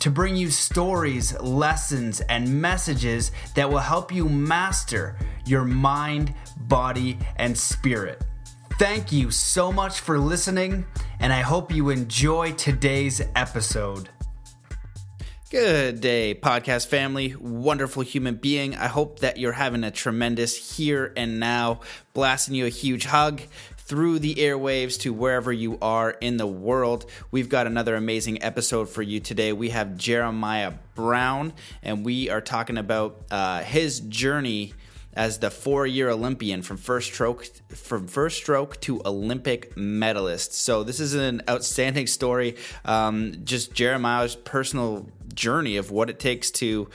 to bring you stories, lessons, and messages that will help you master your mind, body, and spirit. Thank you so much for listening, and I hope you enjoy today's episode. Good day, podcast family, wonderful human being. I hope that you're having a tremendous here and now. Blasting you a huge hug through the airwaves to wherever you are in the world. We've got another amazing episode for you today. We have Jeremiah Brown, and we are talking about uh, his journey as the four-year Olympian from first stroke from first stroke to Olympic medalist. So this is an outstanding story. Um, just Jeremiah's personal journey of what it takes to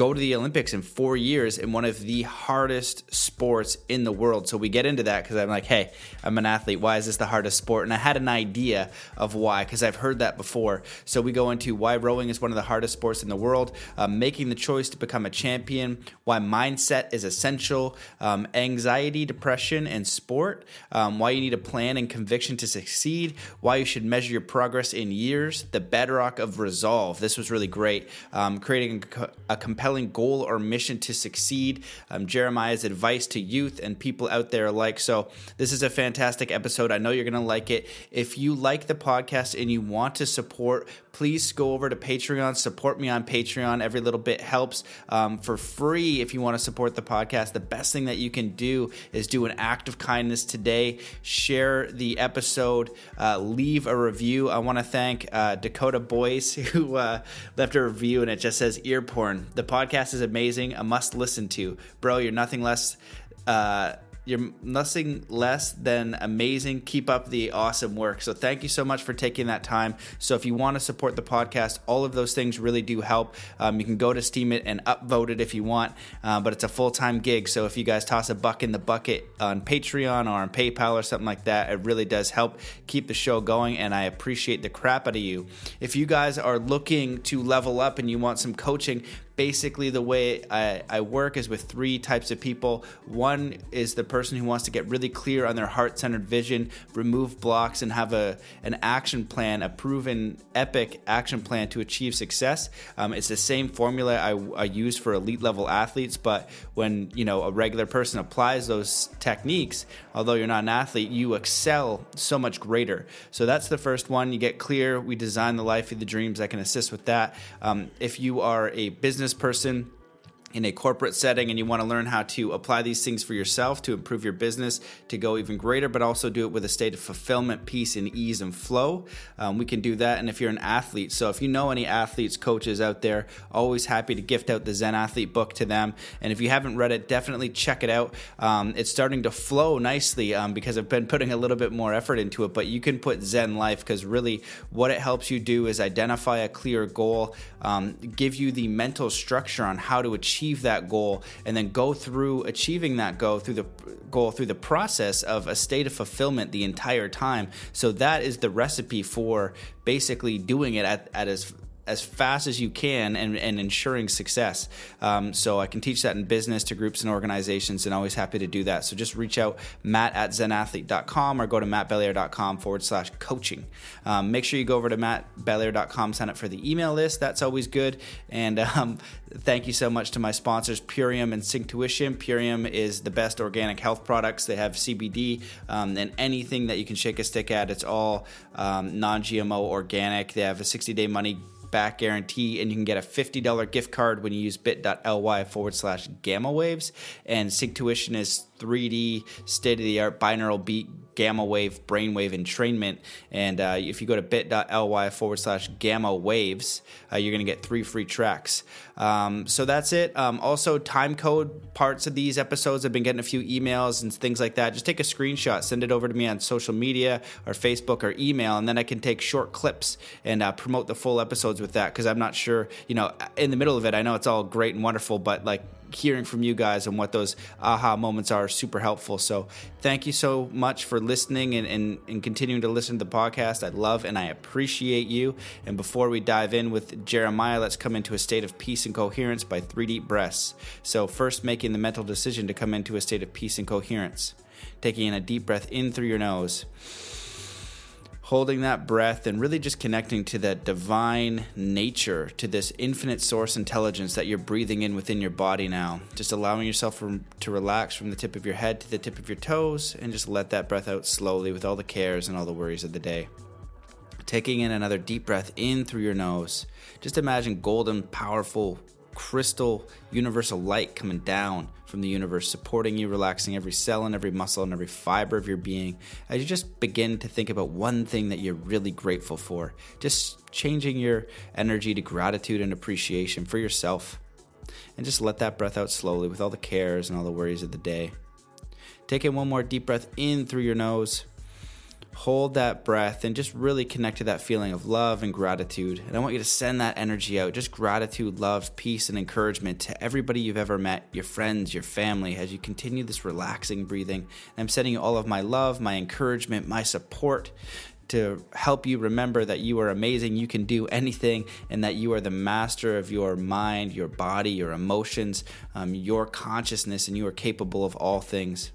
go to the Olympics in four years in one of the hardest sports in the world. So we get into that because I'm like, hey, I'm an athlete. Why is this the hardest sport? And I had an idea of why because I've heard that before. So we go into why rowing is one of the hardest sports in the world, um, making the choice to become a champion, why mindset is essential, um, anxiety, depression, and sport, um, why you need a plan and conviction to succeed, why you should measure your progress in years, the bedrock of resolve. This was really great. Um, creating a compelling compelling goal or mission to succeed. Um, Jeremiah's advice to youth and people out there alike. So, this is a fantastic episode. I know you're going to like it. If you like the podcast and you want to support, please go over to Patreon, support me on Patreon. Every little bit helps um, for free if you want to support the podcast. The best thing that you can do is do an act of kindness today, share the episode, uh, leave a review. I want to thank uh, Dakota Boyce who uh, left a review and it just says ear porn. The podcast podcast is amazing, a must listen to. Bro, you're nothing less. Uh, you're nothing less than amazing. Keep up the awesome work. So, thank you so much for taking that time. So, if you want to support the podcast, all of those things really do help. Um, you can go to Steemit and upvote it if you want, uh, but it's a full time gig. So, if you guys toss a buck in the bucket on Patreon or on PayPal or something like that, it really does help keep the show going. And I appreciate the crap out of you. If you guys are looking to level up and you want some coaching, basically the way I, I, work is with three types of people. One is the person who wants to get really clear on their heart-centered vision, remove blocks, and have a an action plan, a proven epic action plan to achieve success. Um, it's the same formula I, I use for elite level athletes, but when you know a regular person applies those techniques, although you're not an athlete, you excel so much greater. So that's the first one. You get clear. We design the life of the dreams. I can assist with that. Um, if you are a business business person in a corporate setting and you want to learn how to apply these things for yourself to improve your business to go even greater, but also do it with a state of fulfillment, peace, and ease and flow, um, we can do that. And if you're an athlete, so if you know any athletes, coaches out there, always happy to gift out the Zen Athlete book to them. And if you haven't read it, definitely check it out. Um, it's starting to flow nicely um, because I've been putting a little bit more effort into it, but you can put Zen Life because really what it helps you do is identify a clear goal, um, give you the mental structure on how to achieve achieve that goal and then go through achieving that goal through the goal through the process of a state of fulfillment the entire time. So that is the recipe for basically doing it at, at as as fast as you can and, and ensuring success. Um, so I can teach that in business to groups and organizations and always happy to do that. So just reach out, matt at zenathlete.com or go to mattbelair.com forward slash coaching. Um, make sure you go over to mattbelair.com, sign up for the email list. That's always good. And um, thank you so much to my sponsors, Purium and Synctuition. Purium is the best organic health products. They have CBD um, and anything that you can shake a stick at. It's all um, non GMO organic. They have a 60 day money back guarantee, and you can get a $50 gift card when you use bit.ly forward slash gamma waves. And Synctuition is 3D state of the art binaural beat gamma wave brainwave entrainment. And uh, if you go to bit.ly forward slash gamma waves, uh, you're going to get three free tracks. Um, so that's it. Um, also, time code parts of these episodes. I've been getting a few emails and things like that. Just take a screenshot, send it over to me on social media or Facebook or email, and then I can take short clips and uh, promote the full episodes with that because I'm not sure, you know, in the middle of it, I know it's all great and wonderful, but like hearing from you guys and what those aha moments are super helpful. So thank you so much for listening and, and, and continuing to listen to the podcast. I love and I appreciate you. And before we dive in with Jeremiah, let's come into a state of peace and coherence by three deep breaths. So first making the mental decision to come into a state of peace and coherence. Taking in a deep breath in through your nose holding that breath and really just connecting to that divine nature, to this infinite source intelligence that you're breathing in within your body now. Just allowing yourself to relax from the tip of your head to the tip of your toes and just let that breath out slowly with all the cares and all the worries of the day. Taking in another deep breath in through your nose. Just imagine golden, powerful, crystal universal light coming down from the universe, supporting you, relaxing every cell and every muscle and every fiber of your being as you just begin to think about one thing that you're really grateful for. Just changing your energy to gratitude and appreciation for yourself. And just let that breath out slowly with all the cares and all the worries of the day. Take in one more deep breath in through your nose hold that breath and just really connect to that feeling of love and gratitude. And I want you to send that energy out just gratitude, love, peace, and encouragement to everybody you've ever met, your friends, your family, as you continue this relaxing breathing. And I'm sending you all of my love, my encouragement, my support to help you remember that you are amazing, you can do anything, and that you are the master of your mind, your body, your emotions, um, your consciousness, and you are capable of all things.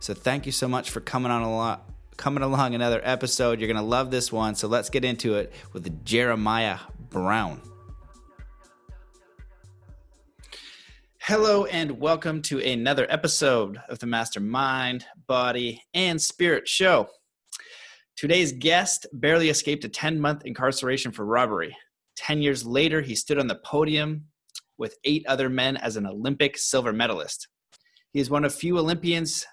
So, thank you so much for coming on a lot coming along another episode. You're going to love this one. So let's get into it with Jeremiah Brown. Hello, and welcome to another episode of the Mastermind, Body, and Spirit Show. Today's guest barely escaped a 10 month incarceration for robbery. 10 years later, he stood on the podium with eight other men as an Olympic silver medalist. He is one of few Olympians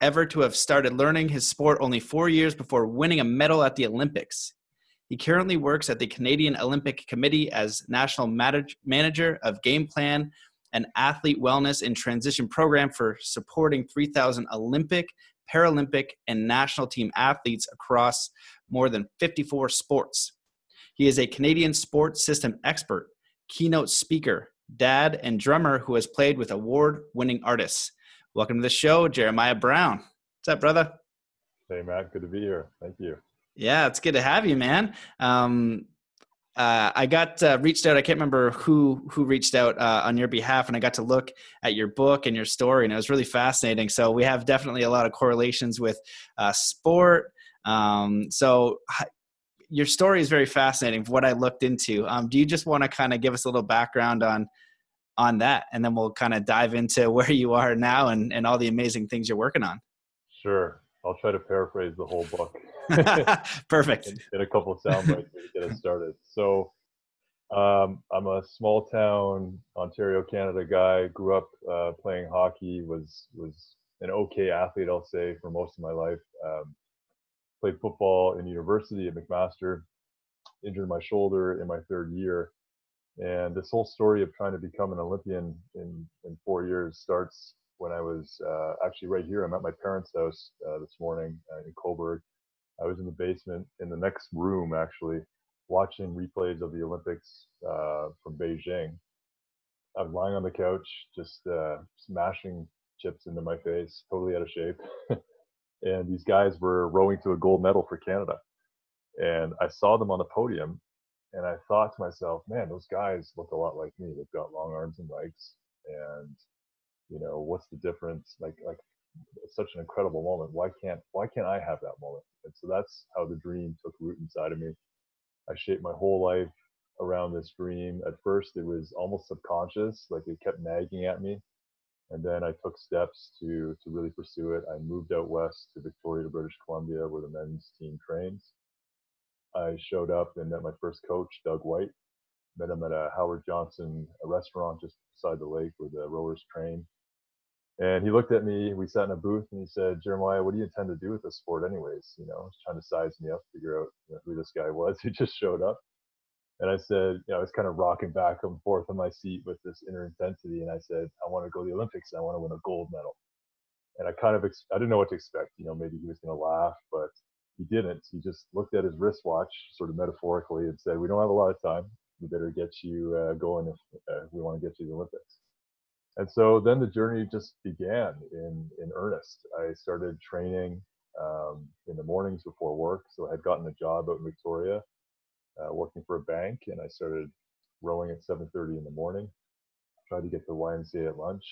ever to have started learning his sport only four years before winning a medal at the Olympics. He currently works at the Canadian Olympic Committee as National Manager of Game Plan and Athlete Wellness and Transition Program for supporting 3,000 Olympic, Paralympic, and national team athletes across more than 54 sports. He is a Canadian sports system expert, keynote speaker, dad, and drummer who has played with award winning artists. Welcome to the show, Jeremiah Brown. What's up, brother? Hey, Matt. Good to be here. Thank you. Yeah, it's good to have you, man. Um, uh, I got uh, reached out. I can't remember who who reached out uh, on your behalf, and I got to look at your book and your story, and it was really fascinating. So we have definitely a lot of correlations with uh, sport. Um, so your story is very fascinating. What I looked into. Um, do you just want to kind of give us a little background on on that and then we'll kind of dive into where you are now and, and all the amazing things you're working on. Sure. I'll try to paraphrase the whole book. Perfect. In, in, a couple of sound bites to get us started. So um, i'm a small town ontario canada guy. Grew up uh, playing hockey was was an okay athlete i'll say for most of my life. Um, played football in university at mcmaster injured my shoulder in my third year and this whole story of trying to become an Olympian in, in four years starts when I was uh, actually right here. I'm at my parents' house uh, this morning uh, in Cobourg. I was in the basement in the next room, actually, watching replays of the Olympics uh, from Beijing. I was lying on the couch, just uh, smashing chips into my face, totally out of shape. and these guys were rowing to a gold medal for Canada. And I saw them on the podium and I thought to myself, man, those guys look a lot like me. They've got long arms and legs, and you know, what's the difference? Like, like such an incredible moment. Why can't why can't I have that moment? And so that's how the dream took root inside of me. I shaped my whole life around this dream. At first, it was almost subconscious, like it kept nagging at me. And then I took steps to to really pursue it. I moved out west to Victoria, British Columbia, where the men's team trains I showed up and met my first coach, Doug White. Met him at a Howard Johnson a restaurant just beside the lake where the rowers train. And he looked at me. We sat in a booth, and he said, "Jeremiah, what do you intend to do with this sport, anyways?" You know, trying to size me up, figure out you know, who this guy was who just showed up. And I said, you know, I was kind of rocking back and forth on my seat with this inner intensity, and I said, I want to go to the Olympics. And I want to win a gold medal. And I kind of, ex- I didn't know what to expect. You know, maybe he was going to laugh, but he didn't. He just looked at his wristwatch, sort of metaphorically, and said, "We don't have a lot of time. We better get you uh, going if uh, we want to get you to the Olympics." And so then the journey just began in in earnest. I started training um, in the mornings before work. So I had gotten a job out in Victoria, uh, working for a bank, and I started rowing at 7:30 in the morning. Tried to get to YMCA at lunch,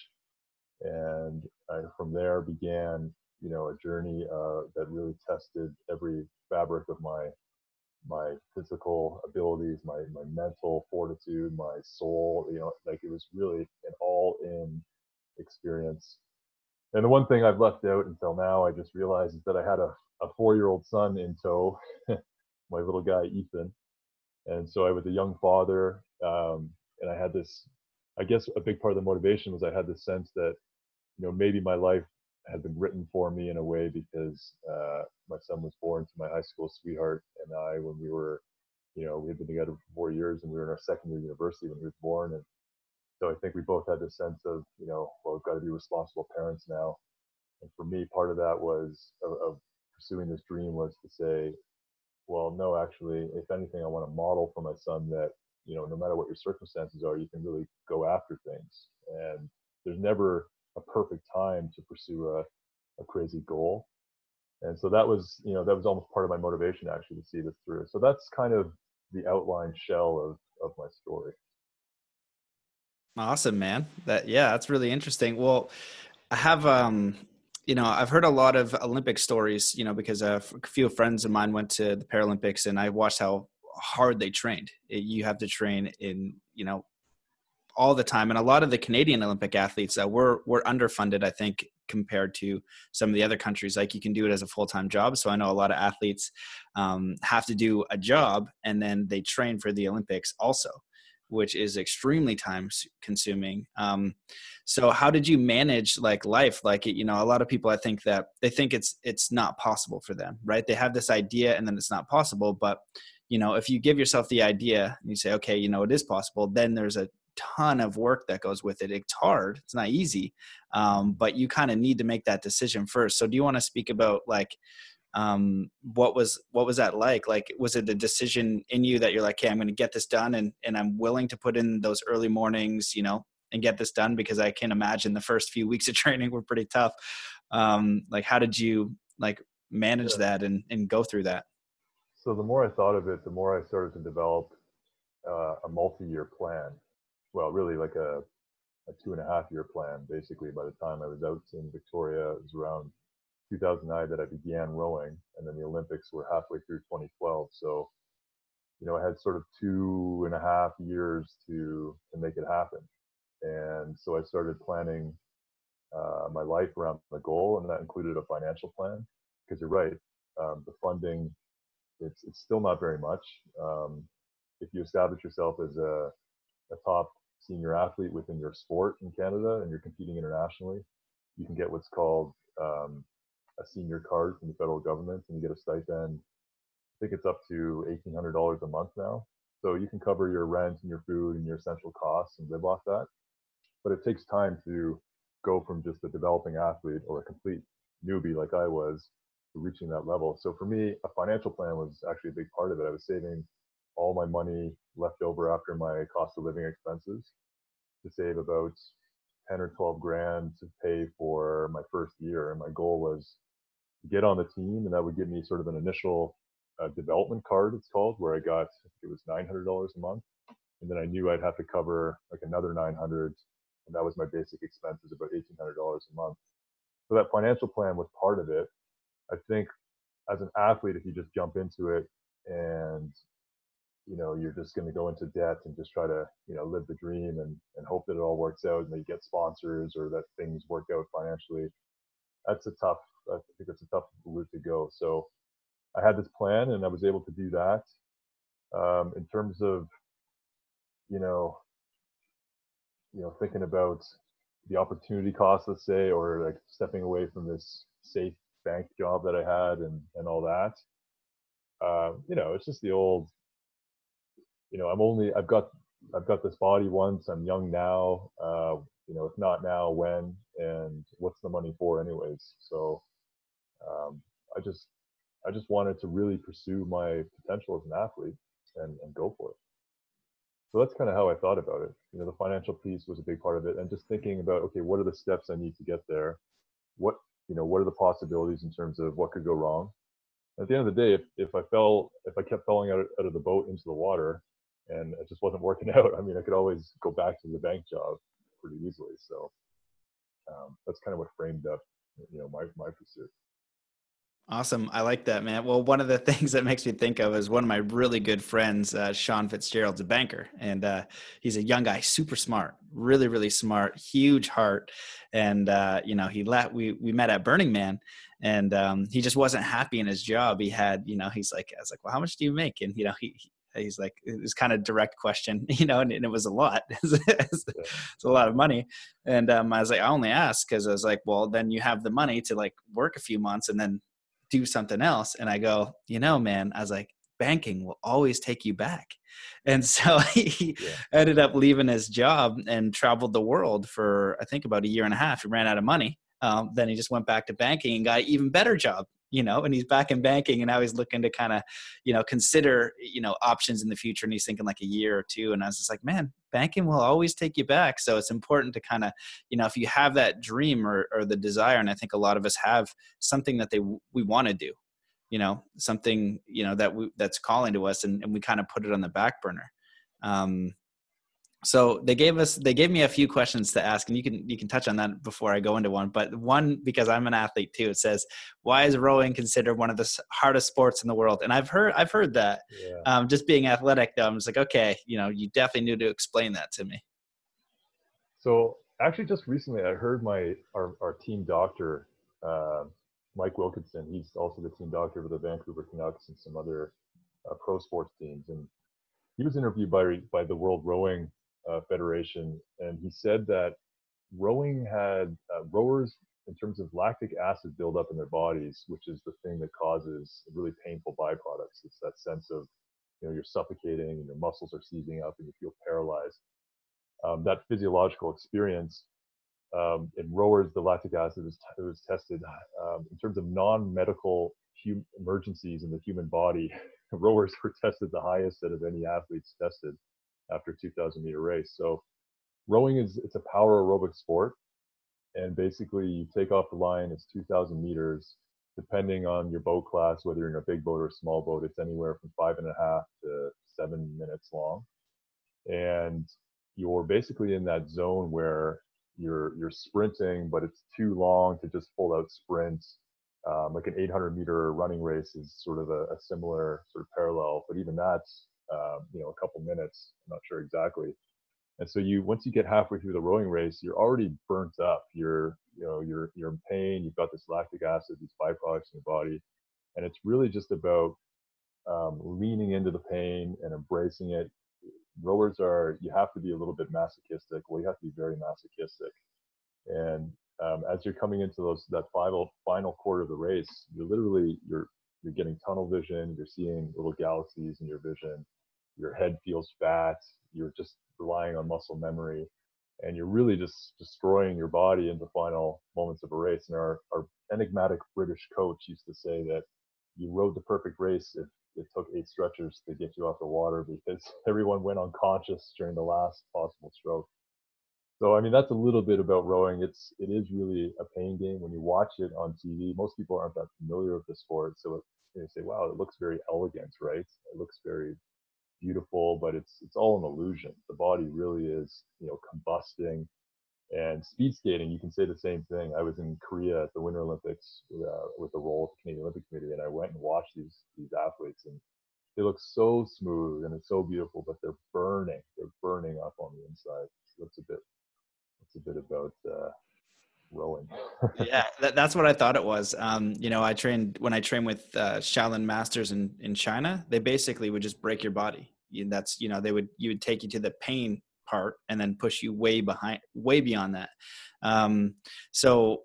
and I, from there began, you know, a journey uh, that really tested every fabric of my my physical abilities, my my mental fortitude, my soul. You know, like it was really an all-in experience. And the one thing I've left out until now, I just realized is that I had a, a four-year-old son in tow, my little guy Ethan, and so I was a young father, um, and I had this. I guess a big part of the motivation was I had this sense that, you know, maybe my life had been written for me in a way because uh, my son was born to my high school sweetheart and I when we were, you know, we had been together for four years and we were in our second year of university when he was born. And so I think we both had this sense of, you know, well, we've got to be responsible parents now. And for me, part of that was of, of pursuing this dream was to say, well, no, actually, if anything, I want to model for my son that, you know, no matter what your circumstances are, you can really go after things. And there's never a perfect time to pursue a, a crazy goal. And so that was, you know, that was almost part of my motivation actually to see this through. So that's kind of the outline shell of, of my story. Awesome, man. That yeah, that's really interesting. Well, I have um you know, I've heard a lot of Olympic stories, you know, because a few friends of mine went to the Paralympics and I watched how hard they trained. You have to train in, you know, all the time. And a lot of the Canadian Olympic athletes that were were underfunded, I think, compared to some of the other countries. Like you can do it as a full time job. So I know a lot of athletes um, have to do a job and then they train for the Olympics also, which is extremely time consuming. Um, so how did you manage like life? Like you know, a lot of people I think that they think it's it's not possible for them, right? They have this idea and then it's not possible, but you know if you give yourself the idea and you say okay you know it is possible then there's a ton of work that goes with it. It's hard. It's not easy, um, but you kind of need to make that decision first. So, do you want to speak about like um, what was what was that like? Like, was it a decision in you that you're like, "Okay, I'm going to get this done," and and I'm willing to put in those early mornings, you know, and get this done because I can imagine the first few weeks of training were pretty tough. Um, like, how did you like manage that and and go through that? So the more I thought of it, the more I started to develop uh, a multi-year plan well, really like a, a two and a half year plan. Basically, by the time I was out in Victoria, it was around 2009 that I began rowing, and then the Olympics were halfway through 2012. So, you know, I had sort of two and a half years to to make it happen, and so I started planning uh, my life around the goal, and that included a financial plan. Because you're right, um, the funding it's it's still not very much. Um, if you establish yourself as a a top senior athlete within your sport in Canada and you're competing internationally, you can get what's called um, a senior card from the federal government and you get a stipend. I think it's up to $1,800 a month now. So you can cover your rent and your food and your essential costs and live off that. But it takes time to go from just a developing athlete or a complete newbie like I was to reaching that level. So for me, a financial plan was actually a big part of it. I was saving all my money left over after my cost of living expenses to save about 10 or 12 grand to pay for my first year. And my goal was to get on the team, and that would give me sort of an initial uh, development card, it's called, where I got, it was $900 a month. And then I knew I'd have to cover like another 900 and that was my basic expenses, about $1,800 a month. So that financial plan was part of it. I think as an athlete, if you just jump into it and you know you're just going to go into debt and just try to you know live the dream and and hope that it all works out and you get sponsors or that things work out financially that's a tough i think that's a tough route to go so i had this plan and i was able to do that um, in terms of you know you know thinking about the opportunity cost, let's say, or like stepping away from this safe bank job that I had and and all that. Uh, you know, it's just the old. You know, I'm only I've got I've got this body once. I'm young now. Uh, you know, if not now, when? And what's the money for, anyways? So, um, I just I just wanted to really pursue my potential as an athlete and, and go for it. So that's kind of how I thought about it. You know, the financial piece was a big part of it, and just thinking about okay, what are the steps I need to get there? What you know, what are the possibilities in terms of what could go wrong? At the end of the day, if, if I fell, if I kept falling out, out of the boat into the water, and it just wasn't working out, I mean, I could always go back to the bank job pretty easily. So um, that's kind of what framed up, you know, my my pursuit. Awesome. I like that, man. Well, one of the things that makes me think of is one of my really good friends, uh, Sean Fitzgerald's a banker, and uh, he's a young guy, super smart, really, really smart, huge heart. And, uh, you know, he left, we, we met at Burning Man and um, he just wasn't happy in his job. He had, you know, he's like, I was like, well, how much do you make? And, you know, he, he's like it was kind of direct question you know and, and it was a lot it's, a lot of money and um, i was like i only asked because i was like well then you have the money to like work a few months and then do something else. And I go, you know, man, I was like, banking will always take you back. And so he yeah. ended up leaving his job and traveled the world for, I think, about a year and a half. He ran out of money. Um, then he just went back to banking and got an even better job you know and he's back in banking and now he's looking to kind of you know consider you know options in the future and he's thinking like a year or two and i was just like man banking will always take you back. So it's important to kind of you know if you have that dream or, or the desire and i think a lot of us have something that they we want to do you know something you know that we that's calling to us and, and we kind of put it on the back burner. Um so they gave us they gave me a few questions to ask and you can you can touch on that before i go into one but one because i'm an athlete too it says why is rowing considered one of the hardest sports in the world and i've heard i've heard that yeah. um, just being athletic though i'm just like okay you know you definitely need to explain that to me so actually just recently i heard my our, our team doctor uh, mike wilkinson he's also the team doctor for the vancouver canucks and some other uh, pro sports teams and he was interviewed by by the world rowing uh, Federation, and he said that rowing had uh, rowers in terms of lactic acid buildup in their bodies, which is the thing that causes really painful byproducts. It's that sense of you know you're suffocating and your muscles are seizing up and you feel paralyzed. Um, that physiological experience um, in rowers, the lactic acid was, t- was tested um, in terms of non-medical hum- emergencies in the human body. rowers were tested the highest out of any athletes tested after a 2000 meter race. So rowing is it's a power aerobic sport, and basically you take off the line. It's 2000 meters. Depending on your boat class, whether you're in a big boat or a small boat, it's anywhere from five and a half to seven minutes long, and you're basically in that zone where you're you're sprinting, but it's too long to just full out sprint. Um, like an 800 meter running race is sort of a, a, similar sort of parallel, but even that's um, you know, a couple minutes. I'm not sure exactly. And so you, once you get halfway through the rowing race, you're already burnt up. You're, you know, you're, you're in pain. You've got this lactic acid, these byproducts in your body, and it's really just about um, leaning into the pain and embracing it. Rowers are, you have to be a little bit masochistic. Well, you have to be very masochistic. And um, as you're coming into those that final final quarter of the race, you're literally you're you're getting tunnel vision. You're seeing little galaxies in your vision your head feels fat, you're just relying on muscle memory, and you're really just destroying your body in the final moments of a race. And our, our enigmatic British coach used to say that you rode the perfect race if it took eight stretchers to get you off the water because everyone went unconscious during the last possible stroke. So I mean that's a little bit about rowing. It's it is really a pain game when you watch it on TV. Most people aren't that familiar with the sport, so it, they say, "Wow, it looks very elegant, right? It looks very beautiful, but it's it's all an illusion. The body really is, you know, combusting. And speed skating, you can say the same thing. I was in Korea at the Winter Olympics uh, with the role of the Canadian Olympic Committee, and I went and watched these these athletes, and they look so smooth and it's so beautiful, but they're burning. They're burning up on the inside. That's a bit. That's a bit about uh, rowing. yeah, that, that's what I thought it was. Um, you know, I trained when I trained with uh, Shaolin Masters in in China. They basically would just break your body. That's you know they would you would take you to the pain part and then push you way behind way beyond that um, so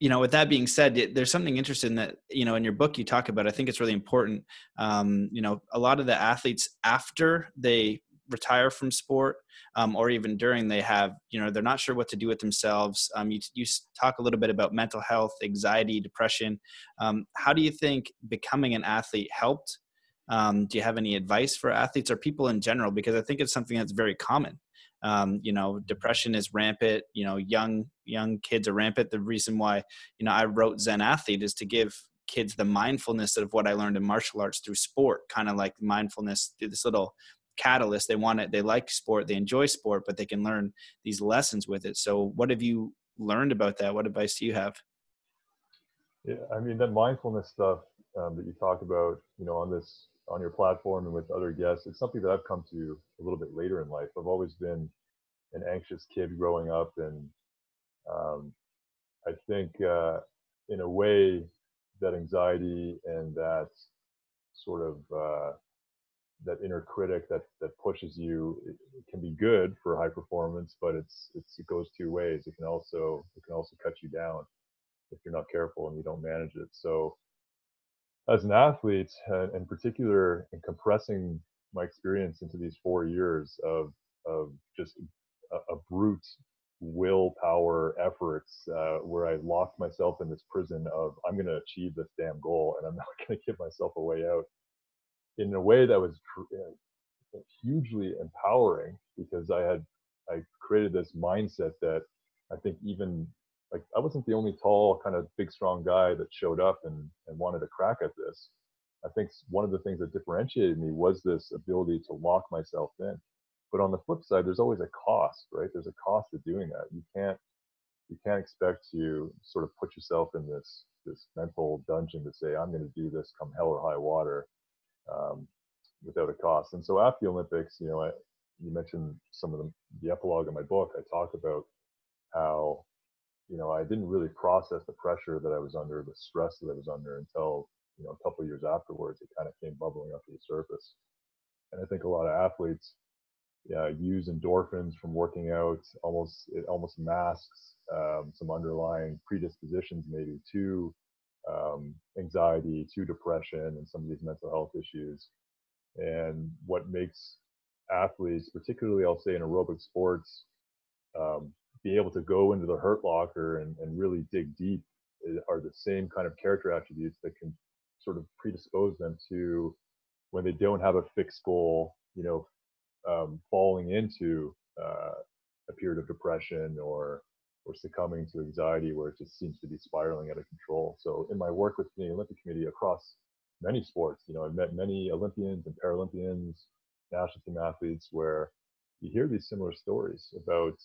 you know with that being said there's something interesting that you know in your book you talk about i think it's really important um, you know a lot of the athletes after they retire from sport um, or even during they have you know they're not sure what to do with themselves. Um, you, you talk a little bit about mental health anxiety depression. Um, how do you think becoming an athlete helped? Um, do you have any advice for athletes or people in general? Because i think it's something that's very common. Um, you know depression is rampant you know young young kids are rampant. The reason why you know i wrote zen athlete is to give kids the mindfulness of what i learned in martial arts through sport kind of like mindfulness through this little catalyst. They want it. They like sport. They enjoy sport, but they can learn these lessons with it. So, what have you learned about that? What advice do you have? Yeah, I mean that mindfulness stuff um, that you talk about, you know, on this on your platform and with other guests, it's something that I've come to a little bit later in life. I've always been an anxious kid growing up, and um, I think uh, in a way that anxiety and that sort of uh, that inner critic that that pushes you can be good for high performance, but it's it's it goes two ways. It can also it can also cut you down if you're not careful and you don't manage it. So as an athlete, uh, in particular, in compressing my experience into these four years of of just a, a brute willpower efforts uh, where I locked myself in this prison of I'm going to achieve this damn goal and I'm not going to give myself a way out in a way that was uh, hugely empowering because I had I created this mindset that I think even like I wasn't the only tall kind of big strong guy that showed up and and wanted to crack at this. I think one of the things that differentiated me was this ability to lock myself in. But on the flip side, there's always a cost, right? There's a cost to doing that. You can't you can't expect to sort of put yourself in this this mental dungeon to say I'm going to do this come hell or high water um, without a cost. And so after the Olympics, you know, I, you mentioned some of the, the epilogue in my book. I talk about how, you know, I didn't really process the pressure that I was under, the stress that I was under until, you know, a couple years afterwards. It kind of came bubbling up to the surface. And I think a lot of athletes use endorphins from working out. Almost it almost masks um, some underlying predispositions maybe to um, anxiety to depression and some of these mental health issues. And what makes athletes, particularly I'll say in aerobic sports, um, be able to go into the hurt locker and, and really dig deep eh, are the same kind of character attributes that can sort of predispose them to when they don't have a fixed goal, you know, um, falling into uh, a period of depression or or succumbing to anxiety where it just seems to be spiraling out of control. So in my work with the Olympic Committee across many sports, you know, I've met many Olympians and Paralympians, national team athletes where you hear these similar stories about,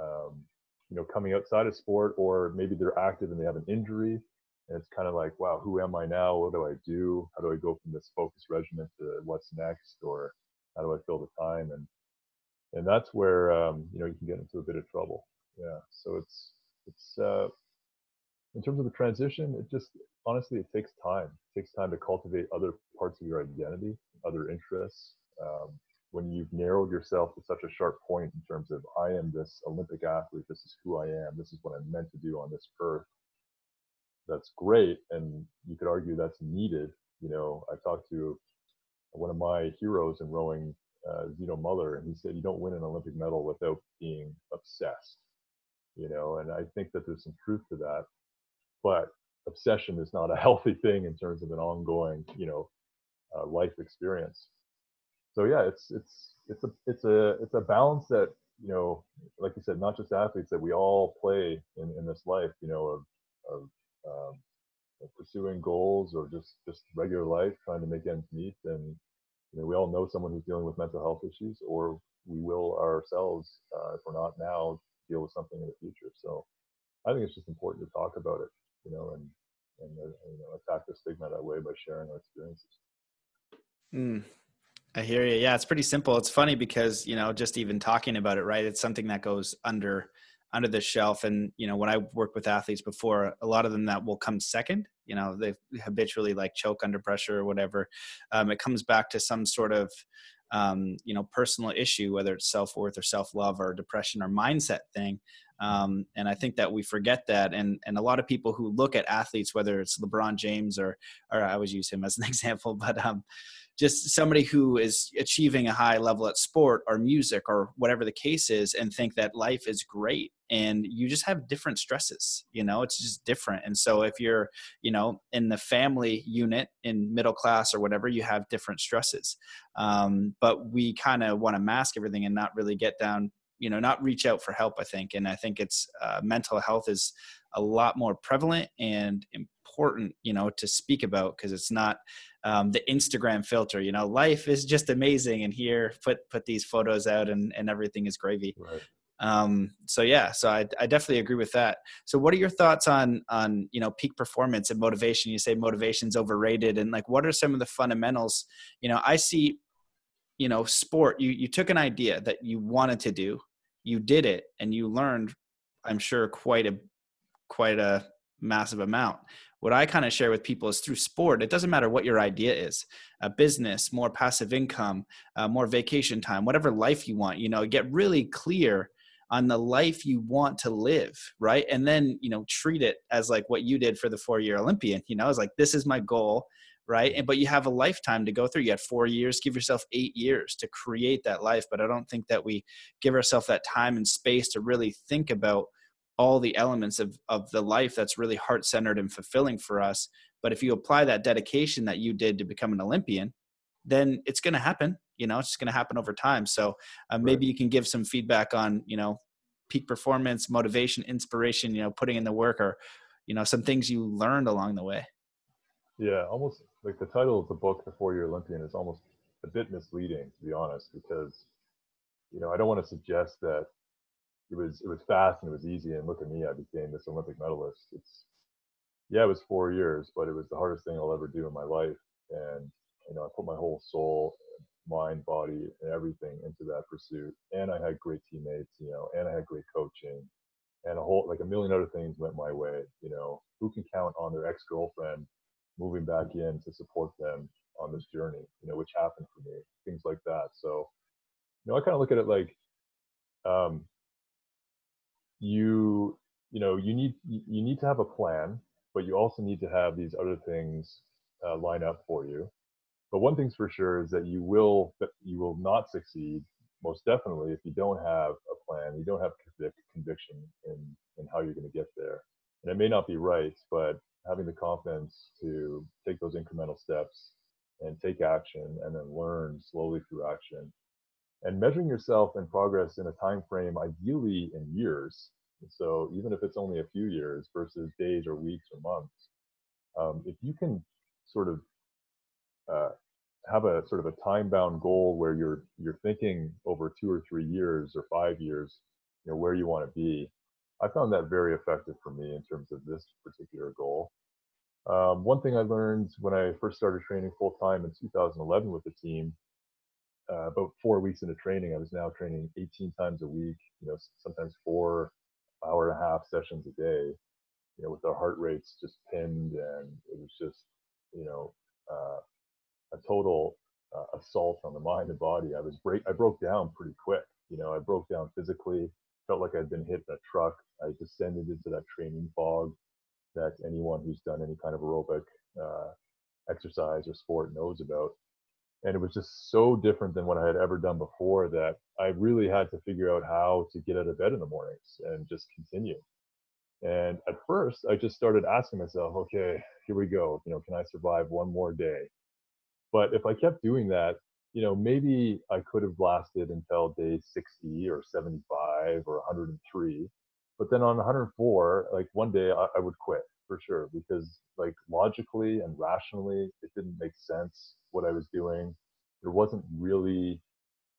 um, you know, coming outside of sport or maybe they're active and they have an injury and it's kind of like, wow, who am I now? What do I do? How do I go from this focus regimen to what's next? Or how do I fill the time? And and that's where um, you know you can get into a bit of trouble yeah so it's it's uh in terms of the transition it just honestly it takes time. It takes time to cultivate other parts of your identity other interests. Um, when you've narrowed yourself to such a sharp point in terms of i am this olympic athlete this is who i am this is what i'm meant to do on this earth that's great and you could argue that's needed. You know i talked to one of my heroes in rowing uh, Xeno Muller, and he said, "You don't win an Olympic medal without being obsessed." You know, and I think that there's some truth to that. But obsession is not a healthy thing in terms of an ongoing, you know, uh, life experience. So yeah, it's it's it's a it's a it's a balance that you know, like you said, not just athletes that we all play in, in this life, you know, of of, um, pursuing goals or just just regular life, trying to make ends meet, and you know, we all know someone who's dealing with mental health issues, or we will ourselves, uh, if we're not now, deal with something in the future. So I think it's just important to talk about it, you know, and and uh, you know attack the stigma that way by sharing our experiences. Mm, I hear you. Yeah, it's pretty simple. It's funny because you know just even talking about it, right? It's something that goes under under the shelf. And you know when I worked with athletes before, a lot of them that will come second. You know they habitually like choke under pressure or whatever. Um, it comes back to some sort of um, you know personal issue whether it's self-worth or self-love or depression or mindset thing um, and I think that we forget that. And and a lot of people who look at athletes, whether it's LeBron James or or I always use him as an example, but um, just somebody who is achieving a high level at sport or music or whatever the case is, and think that life is great. And you just have different stresses, you know, it's just different. And so if you're, you know, in the family unit in middle class or whatever, you have different stresses. Um, but we kind of want to mask everything and not really get down you know not reach out for help i think and i think it's uh, mental health is a lot more prevalent and important you know to speak about because it's not um, the instagram filter you know life is just amazing and here put put these photos out and and everything is gravy. Right. um so yeah so I, I definitely agree with that. So what are your thoughts on on you know peak performance and motivation? You say motivation's overrated and like what are some of the fundamentals? You know i see you know sport you you took an idea that you wanted to do you did it and you learned i'm sure quite a quite a massive amount what i kind of share with people is through sport it doesn't matter what your idea is a business more passive income uh, more vacation time whatever life you want you know get really clear on the life you want to live right? And then you know treat it as like what you did for the four year olympian you know it's like this is my goal right? And but you have a lifetime to go through. You had four years give yourself eight years to create that life but i don't think that we give ourselves that time and space to really think about all the elements of of the life that's really heart centered and fulfilling for us. But if you apply that dedication that you did to become an olympian then it's going to happen you know it's just going to happen over time. So uh, maybe right. you can give some feedback on you know peak performance motivation inspiration you know putting in the work or you know some things you learned along the way. Yeah almost like the title of the book, The Four Year Olympian, is almost a bit misleading to be honest, because you know I don't want to suggest that it was it was fast and it was easy and look at me, I became this Olympic medalist. It's yeah, it was four years, but it was the hardest thing I'll ever do in my life, and you know I put my whole soul, mind, body, and everything into that pursuit. And I had great teammates, you know, and I had great coaching, and a whole like a million other things went my way. You know, who can count on their ex girlfriend moving back in to support them on this journey, you know, which happened for me, things like that. So, you know, I kind of look at it like, um, you, you know, you need you need to have a plan, but you also need to have these other things uh, line up for you. But one thing's for sure is that you will you will not succeed most definitely if you don't have a plan, you don't have conviction in in how you're going to get there. And it may not be right, but having the confidence to take those incremental steps and take action and then learn slowly through action and measuring yourself and progress in a time frame ideally in years so even if it's only a few years versus days or weeks or months um, if you can sort of uh, have a sort of a time bound goal where you're you're thinking over two or three years or five years you know where you want to be I found that very effective for me in terms of this particular goal. Um, one thing I learned when I first started training full time in 2011 with the team, uh, about four weeks into training, I was now training 18 times a week, you know, sometimes four hour and a half sessions a day, you know, with our heart rates just pinned and it was just, you know, uh, a total uh, assault on the mind and body. I was break, I broke down pretty quick. You know, I broke down physically, felt like I'd been hit in a truck. I descended into that training fog that anyone who's done any kind of aerobic uh, exercise or sport knows about. And it was just so different than what I had ever done before that I really had to figure out how to get out of bed in the mornings and just continue. And at first, I just started asking myself, okay, here we go. You know, can I survive one more day? But if I kept doing that, you know, maybe I could have lasted until day 60 or 75 or 103. But then on 104, like one day I, I would quit for sure because like logically and rationally, it didn't make sense what I was doing. There wasn't really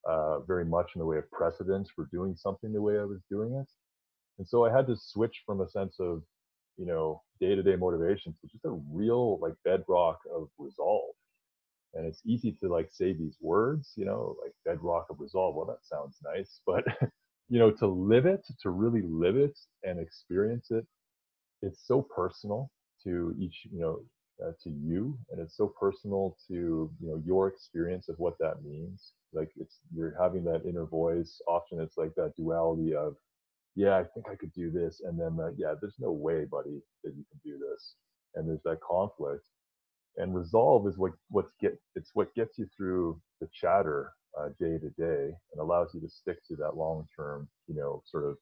uh, very much in the way of precedence for doing something the way I was doing it. And so I had to switch from a sense of, you know, day to day motivation to just a real like bedrock of resolve and it's easy to like say these words you know like bedrock of resolve well that sounds nice but you know to live it to really live it and experience it it's so personal to each you know uh, to you and it's so personal to you know your experience of what that means. Like it's you're having that inner voice. Often it's like that duality of yeah i think i could do this and then uh, yeah there's no way buddy that you can do this. And there's that conflict. And resolve is what what's get it's what gets you through the chatter uh, day to day and allows you to stick to that long term you know sort of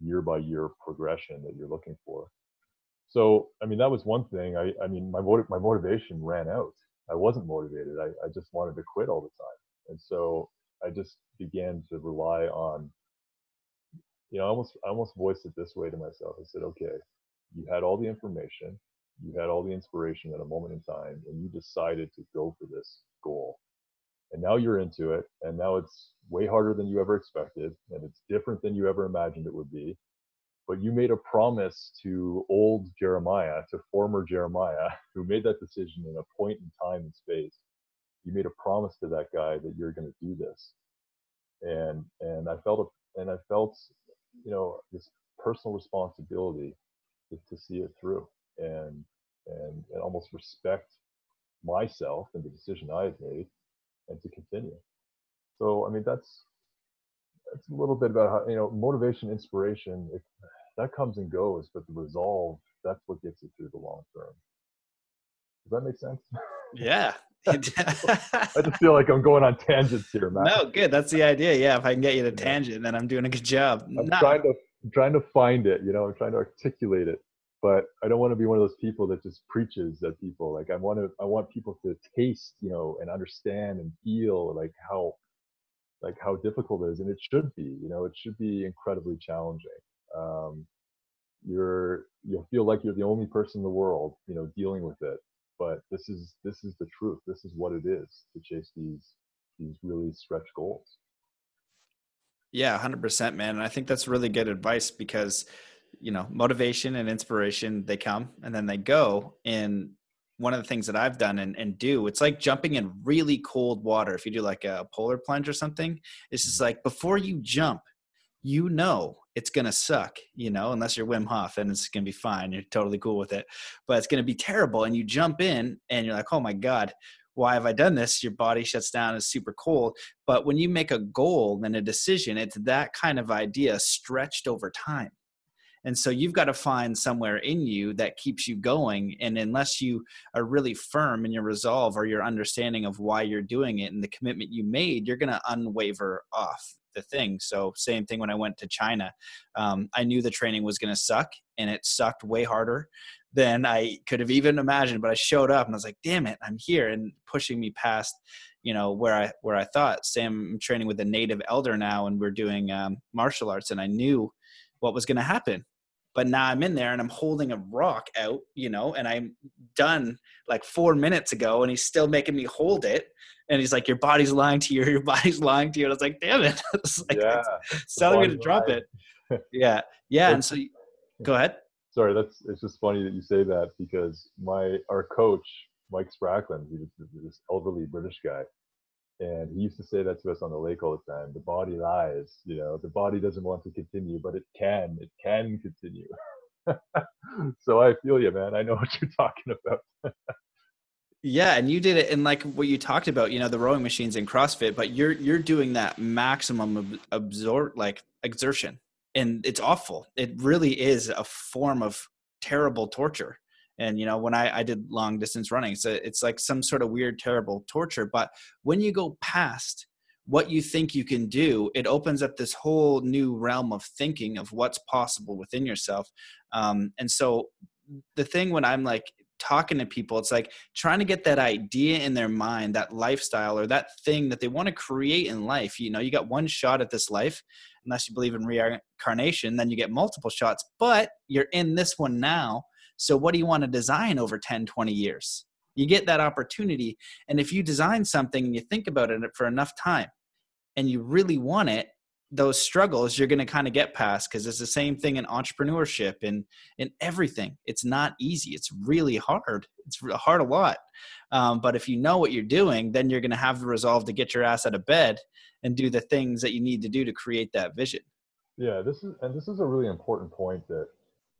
year by year progression that you're looking for so i mean that was one thing. I i mean my motiv- my motivation ran out. I wasn't motivated. I, I just wanted to quit all the time. And so i just began to rely on you know I almost i almost voiced it this way to myself. I said okay you had all the information you had all the inspiration at a moment in time and you decided to go for this goal. And now you're into it and now it's way harder than you ever expected and it's different than you ever imagined it would be but you made a promise to old jeremiah to former jeremiah who made that decision in a point in time and space you made a promise to that guy that you're going to do this and and i felt a, and i felt you know this personal responsibility to, to see it through and and, and almost respect myself and the decision I had made and to continue. So I mean that's that's a little bit about how you know motivation, inspiration, it, that comes and goes, but the resolve that's what gets you through the long term. Does that make sense? Yeah. I just feel like I'm going on tangents here, Matt. No, good. That's the idea. Yeah, if I can get you to tangent, then I'm doing a good job. I'm No. trying to I'm trying to find it, you know, I'm trying to articulate it. But I don't want to be one of those people that just preaches at people. Like I want to I want people to taste, you know, and understand and feel like how like how difficult it is. And it should be, you know, it should be incredibly challenging. Um you're you'll feel like you're the only person in the world, you know, dealing with it. But this is this is the truth. This is what it is to chase these these really stretch goals. Yeah, 100%, man. And I think that's really good advice because, you know, motivation and inspiration, they come and then they go. And one of the things that I've done and, and do, it's like jumping in really cold water. If you do like a polar plunge or something, it's just like before you jump, you know it's going to suck, you know, unless you're Wim Hof and it's going to be fine. You're totally cool with it. But it's going to be terrible. And you jump in and you're like, oh my God, why have I done this? Your body shuts down, it's super cold. But when you make a goal and a decision, it's that kind of idea stretched over time. And so you've got to find somewhere in you that keeps you going. And unless you are really firm in your resolve or your understanding of why you're doing it and the commitment you made, you're going to unwaver off the thing. So, same thing when I went to China. Um, I knew the training was going to suck, and it sucked way harder than I could have even imagined. But I showed up and I was like, damn it, I'm here and pushing me past, you know, where I where I thought. Sam, I'm training with a native elder now, and we're doing um, martial arts, and I knew what was going to happen. But now I'm in there and I'm holding a rock out, you know, and I'm done like four minutes ago, and he's still making me hold it. And he's like, "Your body's lying to you. Your body's lying to you." And I was like, "Damn it!" it's like, yeah. it's telling me to drop it. Yeah, yeah. And so, go ahead. sorry that's it's just funny that you say that because my our coach mike Spracklen he was this elderly british guy and he used to say that to us on the lake all the time the body lies you know the body doesn't want to continue but it can it can continue so i feel you man i know what you're talking about Yeah, and you did it in like what you talked about, you know, the rowing machines in CrossFit, but you're you're doing that maximum ab- absorb like exertion. And it's awful. It really is a form of terrible torture. And you know, when I, I did long distance running, so it's like some sort of weird, terrible torture. But when you go past what you think you can do, it opens up this whole new realm of thinking of what's possible within yourself. Um, and so the thing when I'm like talking to people it's like trying to get that idea in their mind that lifestyle or that thing that they want to create in life you know you got one shot at this life unless you believe in reincarnation then you get multiple shots but you're in this one now so what do you want to design over 10 20 years? You get that opportunity and if you design something and you think about it for enough time and you really want it those struggles you're going to kind of get past because it's the same thing in entrepreneurship and in everything. It's not easy. It's really hard. It's hard a lot. Um, but if you know what you're doing then you're going to have the resolve to get your ass out of bed and do the things that you need to do to create that vision. Yeah this is and this is a really important point that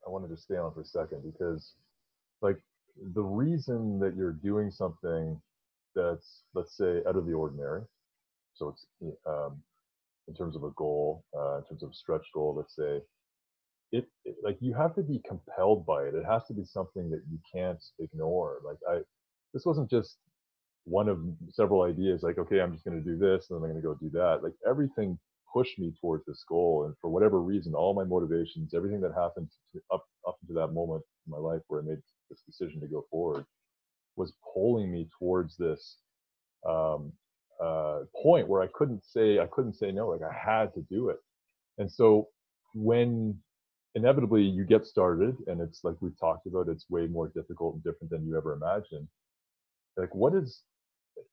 i wanted to stay on for a second because like the reason that you're doing something that's let's say out of the ordinary so it's um, in terms of a goal uh, in terms of a stretch goal let's say it, it, like you have to be compelled by it. It has to be something that you can't ignore. Like i this wasn't just one of several ideas like okay i'm just going to do this and then i'm going to go do that. Like everything pushed me towards this goal and for whatever reason all my motivations everything that happened to, up up to that moment in my life where i made this decision to go forward was pulling me towards this um, uh, point where i couldn't say i couldn't say no like i had to do it. And so when inevitably you get started and it's like we've talked about it's way more difficult and different than you ever imagined like what is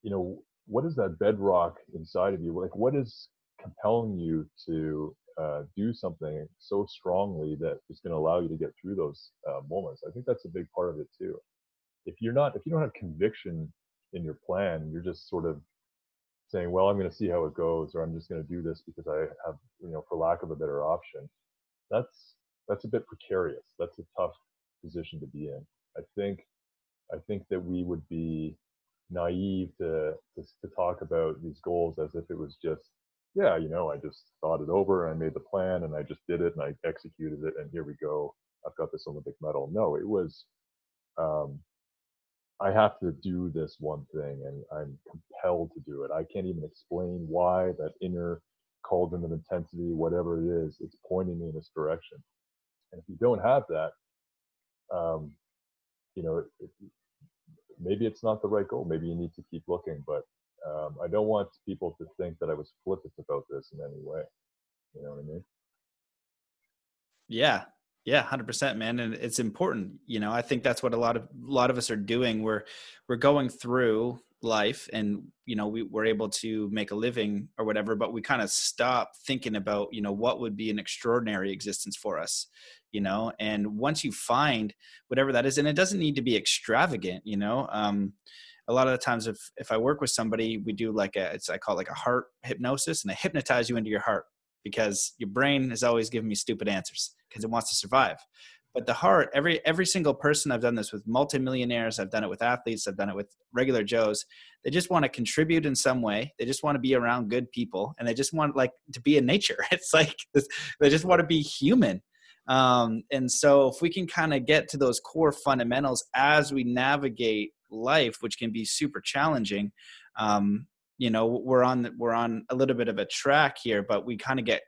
you know what is that bedrock inside of you? Like what is compelling you to uh, do something so strongly that is going to allow you to get through those uh, moments i think that's a big part of it too. If you're not if you don't have conviction in your plan you're just sort of saying well i'm going to see how it goes or i'm just going to do this because i have you know for lack of a better option that's that's a bit precarious. That's a tough position to be in. I think i think that we would be naive to, to, to talk about these goals as if it was just yeah you know i just thought it over and i made the plan and i just did it and i executed it and here we go. I've got this olympic medal. No it was um, i have to do this one thing and i'm compelled to do it. I can't even explain why that inner cauldron of intensity whatever it is it's pointing me in this direction. And if you don't have that um, you know it, maybe it's not the right goal. Maybe you need to keep looking, but um, I don't want people to think that I was flippant about this in any way. You know what I mean? Yeah, yeah, hundred percent, man, and it's important. You know, I think that's what a lot of a lot of us are doing. We're we're going through life, and you know, we, we're able to make a living or whatever, but we kind of stop thinking about you know what would be an extraordinary existence for us you know and once you find whatever that is and it doesn't need to be extravagant you know um, a lot of the times if if i work with somebody we do like a it's i call it like a heart hypnosis and i hypnotize you into your heart because your brain is always giving me stupid answers because it wants to survive. But the heart every every single person i've done this with multimillionaires i've done it with athletes i've done it with regular joes they just want to contribute in some way they just want to be around good people and they just want like to be in nature. It's like they just want to be human um, and so if we can kind of get to those core fundamentals as we navigate life, which can be super challenging, um, you know, we're on we're on a little bit of a track here, but we kind of get,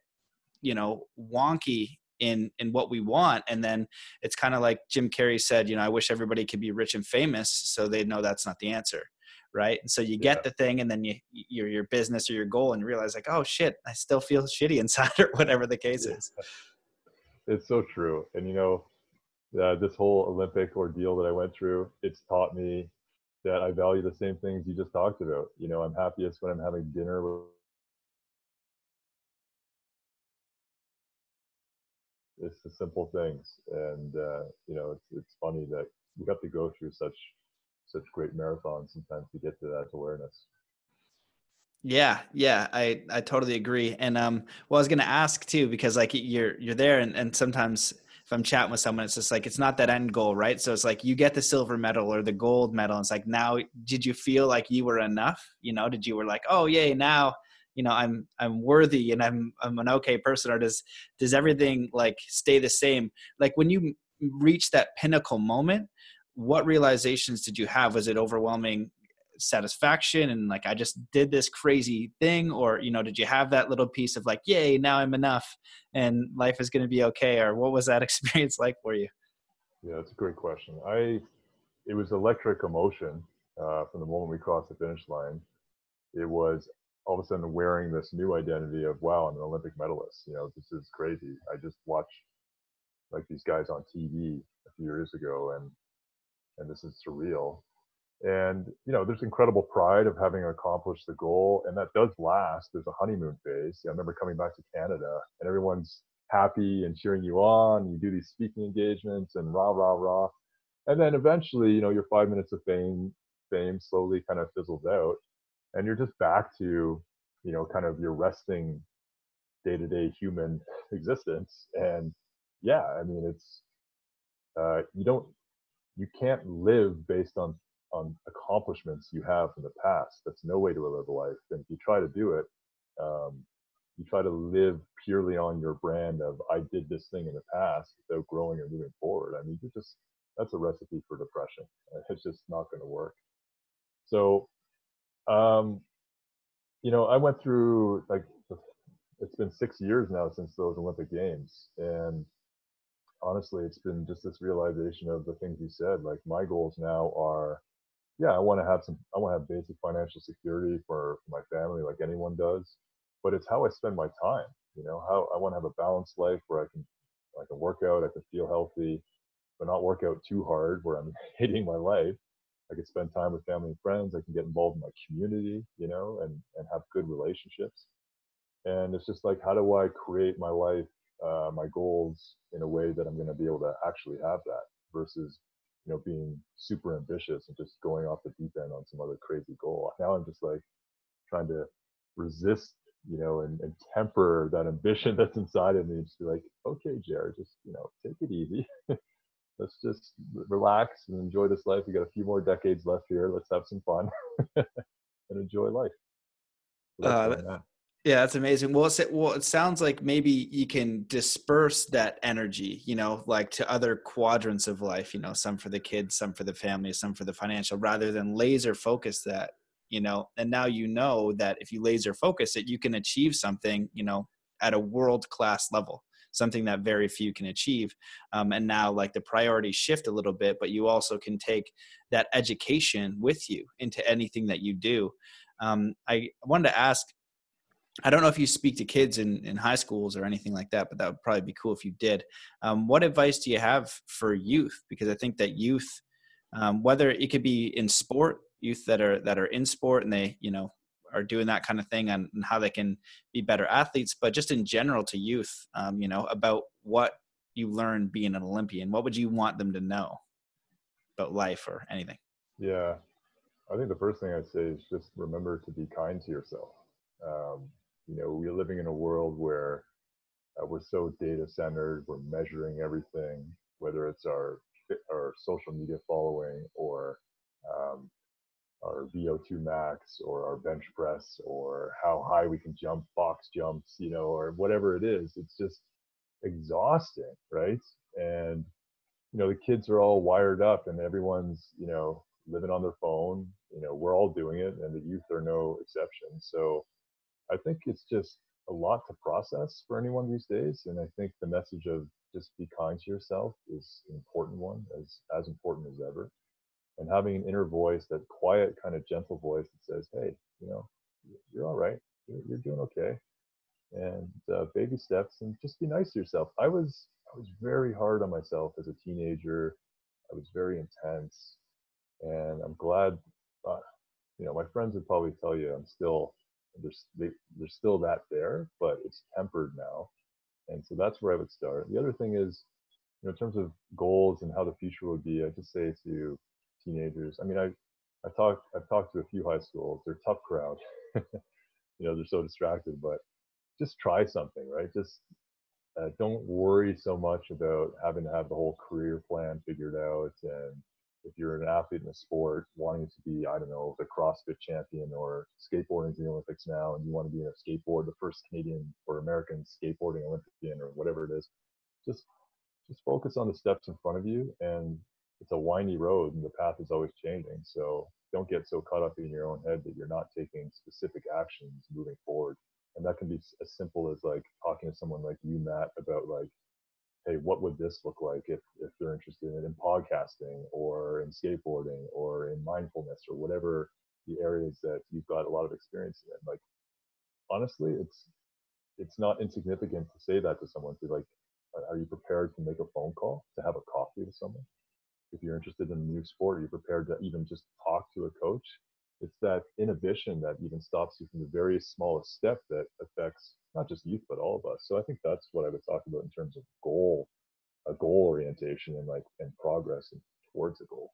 you know, wonky in in what we want and then it's kind of like jim carrey said you know i wish everybody could be rich and famous so they know that's not the answer right and so you get yeah. the thing and then you your your business or your goal and realize like oh shit i still feel shitty inside or whatever the case yeah. is it's so true. And you know, uh, this whole Olympic ordeal that I went through, it's taught me that I value the same things you just talked about. You know, I'm happiest when I'm having dinner with. It's the simple things, and uh, you know, it's it's funny that we have to go through such such great marathons sometimes to get to that awareness. Yeah, yeah, I I totally agree. And um, well, I was gonna ask too because like you're you're there, and and sometimes if I'm chatting with someone, it's just like it's not that end goal, right? So it's like you get the silver medal or the gold medal. And it's like now, did you feel like you were enough? You know, did you were like, oh yay, now you know I'm I'm worthy and I'm I'm an okay person, or does does everything like stay the same? Like when you reach that pinnacle moment, what realizations did you have? Was it overwhelming satisfaction and like I just did this crazy thing or you know did you have that little piece of like yay now I'm enough and life is going to be okay or what was that experience like for you? Yeah, that's a great question. I it was electric emotion uh, from the moment we crossed the finish line. It was all of a sudden wearing this new identity of wow, I'm an Olympic medalist. You know, this is crazy. I just watched like these guys on TV a few years ago, and and this is surreal and you know there's incredible pride of having accomplished the goal and that does last. There's a honeymoon phase. I remember coming back to canada and everyone's happy and cheering you on. You do these speaking engagements and rah rah rah. And then eventually you know your five minutes of fame fame slowly kind of fizzles out and you're just back to you know kind of your resting day-to-day human existence. And yeah i mean it's uh, you don't you can't live based on on accomplishments you have from the past. That's no way to live a life. And if you try to do it, um, you try to live purely on your brand of I did this thing in the past without growing or moving forward. I mean, you just that's a recipe for depression. It's just not going to work. So, um, you know, I went through like it's been six years now since those Olympic Games, and honestly, it's been just this realization of the things you said. Like my goals now are, yeah, I want to have some, I want to have basic financial security for, for my family, like anyone does. But it's how I spend my time. You know, how I want to have a balanced life where I can, I can work out, I can feel healthy, but not work out too hard where I'm hating my life. I can spend time with family and friends. I can get involved in my community, you know, and and have good relationships. And it's just like, how do I create my life uh, my goals in a way that I'm going to be able to actually have that versus you know being super ambitious and just going off the deep end on some other crazy goal. Now I'm just like trying to resist you know and, and temper that ambition that's inside of me just be like okay jared just you know take it easy. Let's just relax and enjoy this life. We got a few more decades left here. Let's have some fun and enjoy life. So uh, yeah, that's amazing. Well, it, well, it sounds like maybe you can disperse that energy, you know, like to other quadrants of life, you know, some for the kids, some for the family, some for the financial, rather than laser focus that, you know, and now you know that if you laser focus it, you can achieve something, you know, at a world class level, something that very few can achieve. Um, and now, like the priorities shift a little bit, but you also can take that education with you into anything that you do. Um, I wanted to ask I don't know if you speak to kids in, in high schools or anything like that, but that would probably be cool if you did. Um, what advice do you have for youth? Because I think that youth, um, whether it could be in sport, youth that are that are in sport and they, you know, are doing that kind of thing and, how they can be better athletes, but just in general to youth, um, you know, about what you learn being an Olympian. What would you want them to know about life or anything? Yeah, I think the first thing I'd say is just remember to be kind to yourself. Um, you know, we're living in a world where uh, we're so data centered, we're measuring everything, whether it's our our social media following or um, our VO2 max or our bench press or how high we can jump box jumps, you know, or whatever it is. It's just exhausting, right? And you know, the kids are all wired up and everyone's, you know, living on their phone. You know, we're all doing it and the youth are no exception. So I think it's just a lot to process for anyone these days. And I think the message of just be kind to yourself is an important one, as as important as ever. And having an inner voice, that quiet, kind of gentle voice that says, "Hey, you know, you're all right. You're, you're doing okay." And uh, baby steps, and just be nice to yourself. I was I was very hard on myself as a teenager. I was very intense, and I'm glad. Uh, you know, my friends would probably tell you I'm still there's they, there's still that there, but it's tempered now, and so that's where I would start. The other thing is, you know, in terms of goals and how the future would be, I just say to teenagers. I mean, I I talked I've talked to a few high schools. They're tough crowd. you know, they're so distracted, but just try something, right? Just uh, don't worry so much about having to have the whole career plan figured out and if you're an athlete in a sport wanting to be, I don't know, the CrossFit champion or skateboarding in the Olympics now, and you want to be in a skateboard, the first Canadian or American skateboarding Olympian or whatever it is, just just focus on the steps in front of you. And it's a windy road, and the path is always changing. So don't get so caught up in your own head that you're not taking specific actions moving forward. And that can be as simple as like talking to someone like you, Matt, about like hey, what would this look like if, if they're interested in, in podcasting or in skateboarding or in mindfulness or whatever the areas that you've got a lot of experience in. Like, honestly, it's it's not insignificant to say that to someone. To like, are you prepared to make a phone call to have a coffee with someone? If you're interested in a new sport, are you prepared to even just talk to a coach? It's that inhibition that even stops you from the very smallest step that affects not just youth but all of us. So I think that's what I would talk about in terms of goal, a goal orientation and like and progress and towards a goal.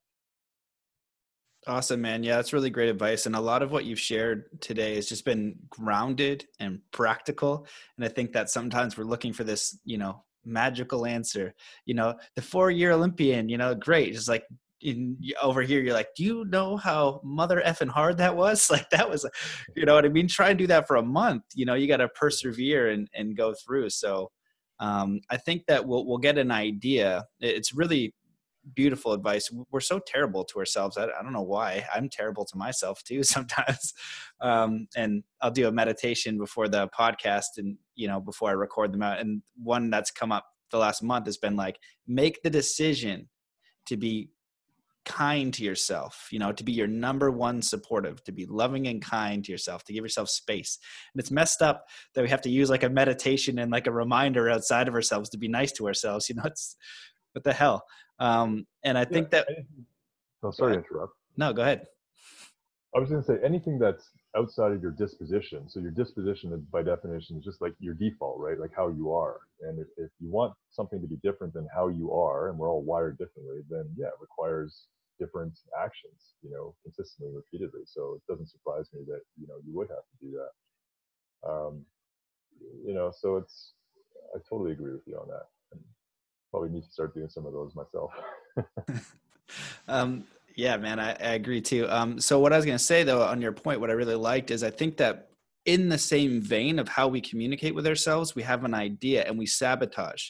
Awesome, man. Yeah, that's really great advice. And a lot of what you've shared today has just been grounded and practical. And I think that sometimes we're looking for this, you know, magical answer. You know, the four year Olympian, you know, great. Just like in over here you're like do you know how mother effing hard that was? Like that was you know what i mean? Try and do that for a month you know you got to persevere and and go through. So um, i think that we'll we'll get an idea. It's really beautiful advice. We're so terrible to ourselves. I, I don't know why. I'm terrible to myself too sometimes. Um, and i'll do a meditation before the podcast and you know before i record them out. And one that's come up the last month has been like make the decision to be kind to yourself, you know, to be your number one supportive, to be loving and kind to yourself, to give yourself space. And it's messed up that we have to use like a meditation and like a reminder outside of ourselves to be nice to ourselves. You know, it's what the hell. Um, and I think that. No, sorry to interrupt. No, go ahead. I was going to say anything that's outside of your disposition. So your disposition, by definition, is just like your default, right? Like how you are. And if, if you want something to be different than how you are, and we're all wired differently, then yeah, it requires different actions, you know, consistently, repeatedly. So it doesn't surprise me that you know you would have to do that. Um, you know, so it's I totally agree with you on that. And probably need to start doing some of those myself. um, yeah, man, I, I agree too. Um, so what I was going to say though, on your point, what I really liked is I think that in the same vein of how we communicate with ourselves, we have an idea and we sabotage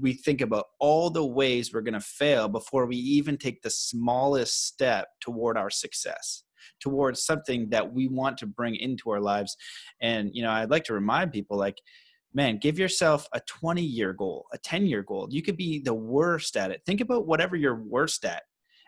we think about all the ways we're going to fail before we even take the smallest step toward our success towards something that we want to bring into our lives. And you know i'd like to remind people like man give yourself a 20 year goal a 10 year goal. You could be the worst at it. Think about whatever you're worst at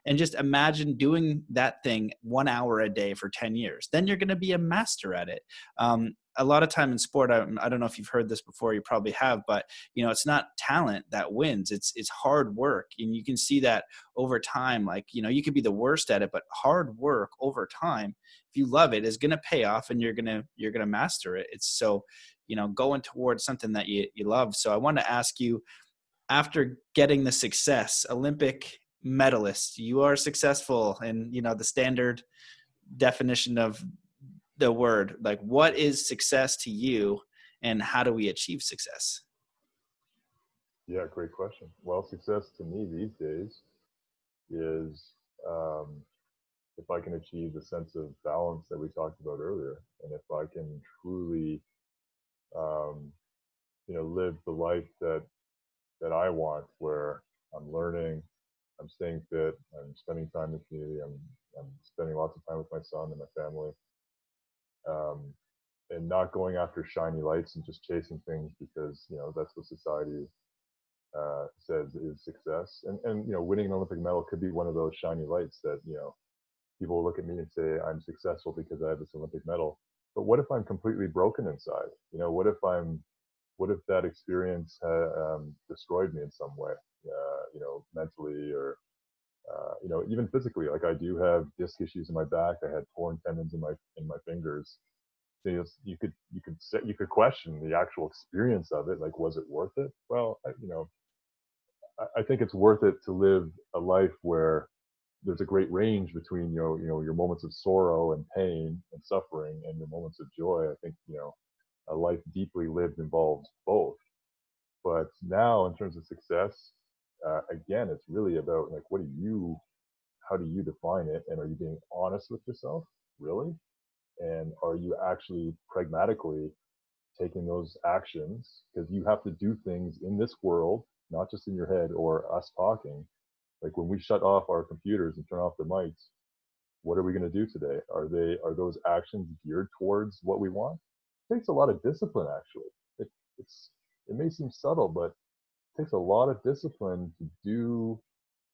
and just imagine doing that thing one hour a day for 10 years. Then you're going to be a master at it. Um, a lot of time in sport I, I, don't know if you've heard this before you probably have but you know it's not talent that wins it's it's hard work and you can see that over time like you know you could be the worst at it but hard work over time if you love it is going to pay off and you're going to you're going to master it it's so you know going towards something that you, you love. So i want to ask you after getting the success olympic medalist you are successful in you know the standard definition of the word like what is success to you and how do we achieve success? Yeah great question. Well success to me these days is um, if i can achieve the sense of balance that we talked about earlier and if i can truly um, you know live the life that that i want where i'm learning i'm staying fit i'm spending time in the community i'm i'm spending lots of time with my son and my family um, and not going after shiny lights and just chasing things because you know that's what society uh, says is success. And and you know, winning an Olympic medal could be one of those shiny lights that you know people look at me and say I'm successful because I have this Olympic medal. But what if I'm completely broken inside? You know, what if I'm what if that experience ha, um, destroyed me in some way? Uh, you know, mentally or uh, you know, even physically, like I do have disc issues in my back. I had torn tendons in my in my fingers. So you, you could you could set, you could question the actual experience of it. Like, was it worth it? Well, I, you know, I, I think it's worth it to live a life where there's a great range between you know you know your moments of sorrow and pain and suffering and your moments of joy. I think you know a life deeply lived involves both. But now, in terms of success, uh, again, it's really about like, what do you, how do you define it? And are you being honest with yourself? Really? And are you actually pragmatically taking those actions? Because you have to do things in this world, not just in your head or us talking. Like when we shut off our computers and turn off the mics, what are we going to do today? Are they are those actions geared towards what we want? It takes a lot of discipline, actually. It, it's it may seem subtle, but takes a lot of discipline to do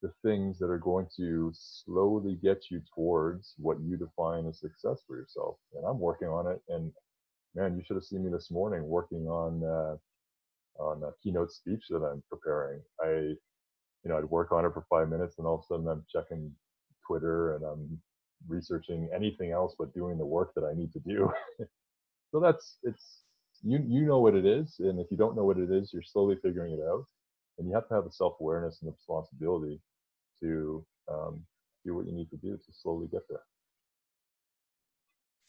the things that are going to slowly get you towards what you define as success for yourself. And I'm working on it. And man, you should have seen me this morning working on uh, on a keynote speech that I'm preparing. I, you know, I'd work on it for five minutes, and all of a sudden I'm checking Twitter and I'm researching anything else but doing the work that I need to do. so that's it's you you know what it is, and if you don't know what it is, you're slowly figuring it out, and you have to have the self awareness and the responsibility to um, do what you need to do to slowly get there.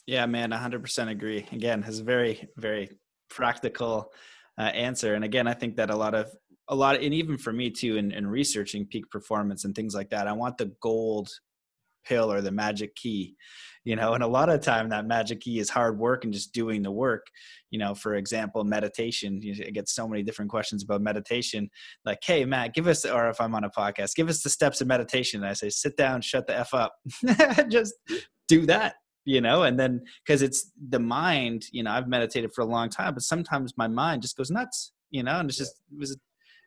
Yeah, man, 100% agree. Again, has a very very practical uh, answer, and again, I think that a lot of a lot of, and even for me too in, in researching peak performance and things like that i want the gold pill or the magic key you know and a lot of time that magic key is hard work and just doing the work. You know for example meditation you get so many different questions about meditation. Like hey matt give us or if i'm on a podcast give us the steps of meditation. And i say sit down shut the f up. Just do that you know and then because it's the mind you know i've meditated for a long time but sometimes my mind just goes nuts you know and it's just it was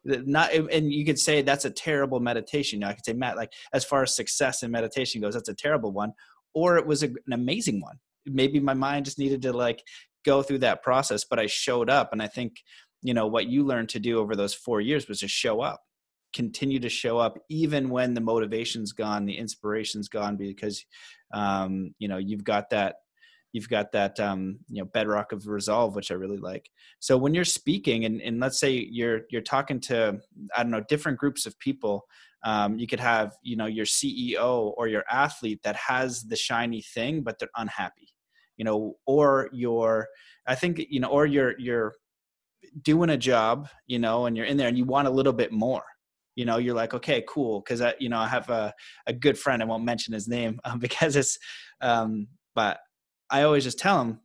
not and you could say that's a terrible meditation. I could say matt like as far as success in meditation goes that's a terrible one or it was a, an amazing one. Maybe my mind just needed to like go through that process but i showed up and i think you know what you learned to do over those four years was to show up continue to show up even when the motivation's gone the inspiration's gone because um, you know you've got that you've got that um, you know bedrock of resolve which i really like. So when you're speaking and, and let's say you're you're talking to i don't know different groups of people um, you could have you know your ceo or your athlete that has the shiny thing but they're unhappy you know or your i think you know or you're you're doing a job you know and you're in there and you want a little bit more you know you're like okay cool because i you know i have a, a good friend i won't mention his name um, because it's um, but I always just tell them,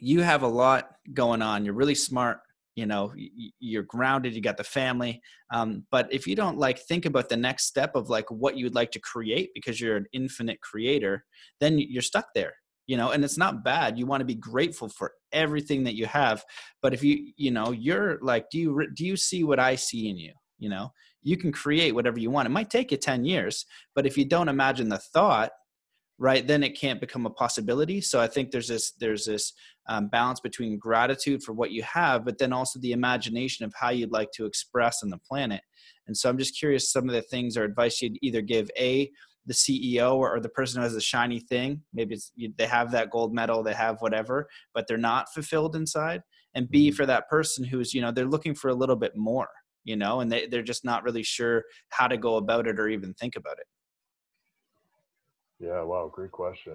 you have a lot going on. You're really smart. You know, you're grounded. You got the family. Um, but if you don't like think about the next step of like what you would like to create because you're an infinite creator, then you're stuck there. You know, and it's not bad. You want to be grateful for everything that you have. But if you, you know, you're like, do you do you see what I see in you? You know, you can create whatever you want. It might take you 10 years, but if you don't imagine the thought, right then it can't become a possibility. So i think there's this there's this um, balance between gratitude for what you have but then also the imagination of how you'd like to express on the planet. And so i'm just curious some of the things or advice you'd either give a the ceo or, or the person who has a shiny thing. Maybe it's they have that gold medal they have whatever but they're not fulfilled inside. And b mm-hmm. for that person who's you know they're looking for a little bit more you know and they, they're just not really sure how to go about it or even think about it yeah, wow, great question.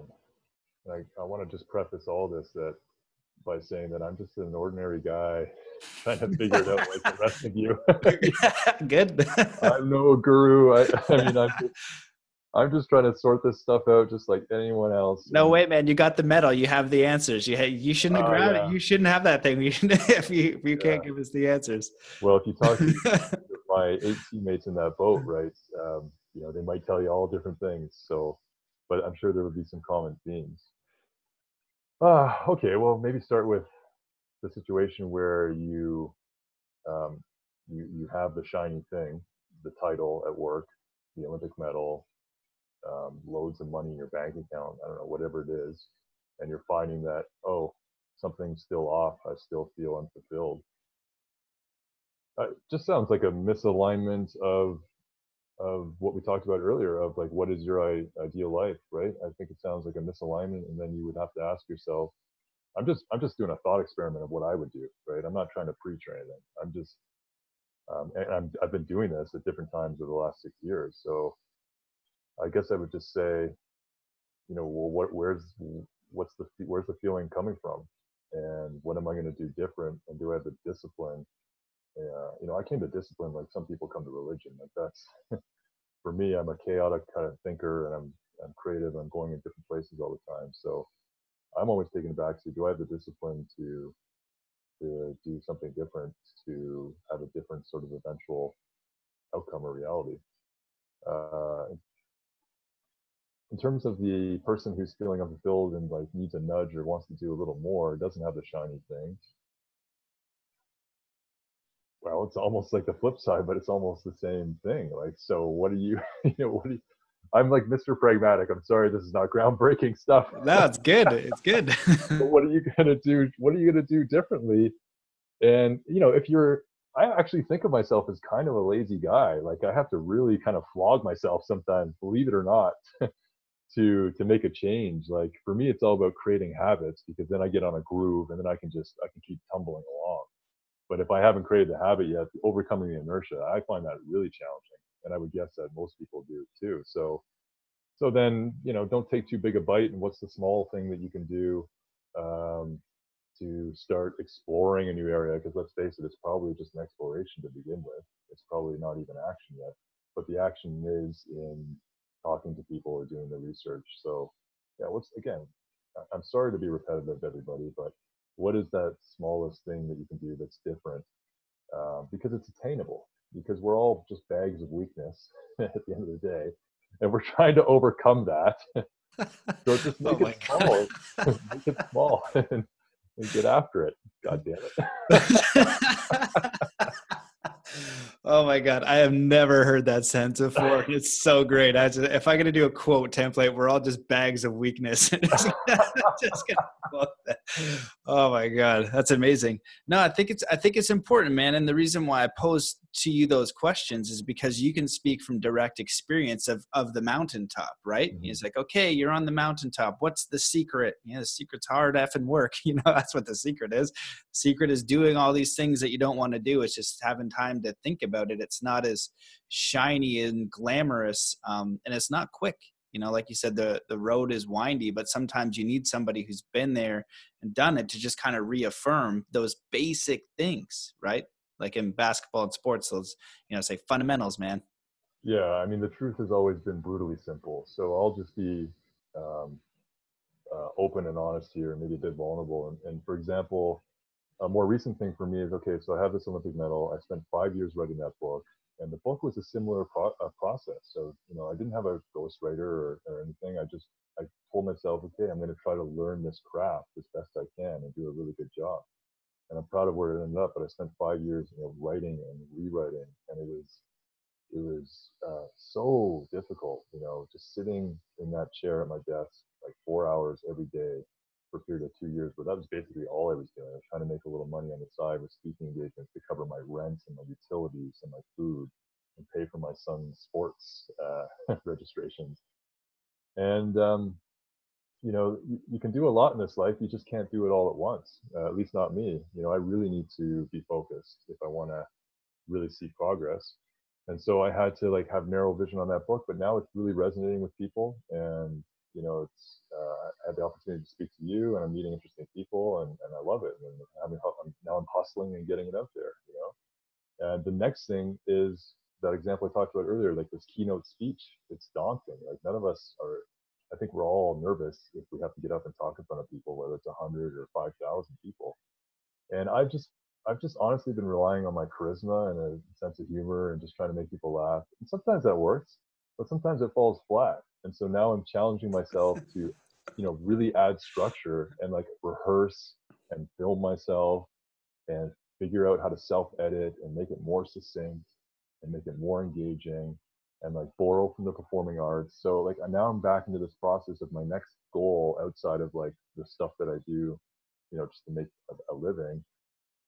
I, I want to just preface all this that by saying that I'm just an ordinary guy trying to figure it out like the rest of you. Good. I'm no guru. I, I mean, I'm just, I'm just trying to sort this stuff out just like anyone else. No, wait, man. You got the medal. You have the answers. You you shouldn't have uh, grabbed yeah. it. You shouldn't have that thing. You if you, if you can't give us the answers. Well, if you talk to my eight teammates in that boat, right, um, you know, they might tell you all different things. So but I'm sure there would be some common themes. Uh, okay, well, maybe start with the situation where you um, you you have the shiny thing, the title at work, the Olympic medal, um, loads of money in your bank account. I don't know, whatever it is, and you're finding that oh, something's still off. I still feel unfulfilled. Uh, it just sounds like a misalignment of of what we talked about earlier of like what is your ideal life right? I think it sounds like a misalignment and then you would have to ask yourself i'm just i'm just doing a thought experiment of what i would do right? I'm not trying to preach or anything. I'm just um, and I'm, i've been doing this at different times over the last six years so i guess i would just say you know well what where's what's the where's the feeling coming from? And what am i going to do different? And do i have the discipline uh, you know, I came to discipline like some people come to religion. Like that's for me, I'm a chaotic kind of thinker, and I'm I'm creative. I'm going in different places all the time. So I'm always taking it back to do I have the discipline to to do something different, to have a different sort of eventual outcome or reality. Uh, in terms of the person who's feeling unfulfilled and like needs a nudge or wants to do a little more, doesn't have the shiny thing well, it's almost like the flip side, but it's almost the same thing. Like, so what do you, you know, what do you, I'm like Mr. Pragmatic. I'm sorry, this is not groundbreaking stuff. No, it's good. It's good. but what are you gonna do? What are you gonna do differently? And you know, if you're, I actually think of myself as kind of a lazy guy. Like I have to really kind of flog myself sometimes, believe it or not, to to make a change. Like for me, it's all about creating habits because then I get on a groove and then I can just I can keep tumbling along. But if I haven't created the habit yet, overcoming the inertia, I find that really challenging. And I would guess that most people do too. So, so then, you know, don't take too big a bite. And what's the small thing that you can do? Um, to start exploring a new area because let's face it it's probably just an exploration to begin with it's probably not even action yet but the action is in talking to people or doing the research so yeah what's again i'm sorry to be repetitive everybody but what is that smallest thing that you can do that's different? Uh, because it's attainable because we're all just bags of weakness at the end of the day and we're trying to overcome that. So just make oh it small. Make it small and, and get after it god damn it Oh my god, I have never heard that sentence before. It's so great. I just, if I'm gonna do a quote template, we're all just bags of weakness. just oh my god, that's amazing. No, I think it's I think it's important, man. And the reason why I pose to you those questions is because you can speak from direct experience of of the mountaintop, right? Mm-hmm. He's like, okay, you're on the mountaintop. What's the secret? Yeah, the secret's hard effing work. You know, that's what the secret is. The secret is doing all these things that you don't want to do. It's just having time to think about it. It's not as shiny and glamorous, um, and it's not quick. You know like you said the the road is windy but sometimes you need somebody who's been there and done it to just kind of reaffirm those basic things right? Like in basketball and sports those you know say fundamentals man. Yeah i mean the truth has always been brutally simple. So i'll just be um, uh, open and honest here maybe a bit vulnerable. And, and for example a more recent thing for me is okay so i have this olympic medal i spent five years writing that book and the book was a similar pro- process. So you know, I didn't have a ghostwriter or, or anything. I just I told myself, okay, I'm going to try to learn this craft as best I can and do a really good job. And I'm proud of where it ended up. But I spent five years, you know, writing and rewriting, and it was it was uh, so difficult. You know, just sitting in that chair at my desk like four hours every day for a period of two years, but that was basically all I was doing. I was trying to make a little money on the side with speaking engagements to cover my rent and my utilities and my food and pay for my son's sports uh, registrations. And, um, you know, you, you, can do a lot in this life. You just can't do it all at once. Uh, at least not me. You know, I really need to be focused if I want to really see progress. And so I had to like have narrow vision on that book, but now it's really resonating with people. And you know, it's uh, I had the opportunity to speak to you, and I'm meeting interesting people, and, and I love it. And I'm, I'm, now I'm hustling and getting it out there, you know. And the next thing is that example I talked about earlier, like this keynote speech. It's daunting. Like none of us are. I think we're all nervous if we have to get up and talk in front of people, whether it's hundred or five thousand people. And I've just I've just honestly been relying on my charisma and a sense of humor and just trying to make people laugh. And sometimes that works, but sometimes it falls flat. And so now I'm challenging myself to, you know, really add structure and like rehearse and film myself and figure out how to self edit and make it more succinct and make it more engaging and like borrow from the performing arts. So like now I'm back into this process of my next goal outside of like the stuff that I do, you know, just to make a, a living.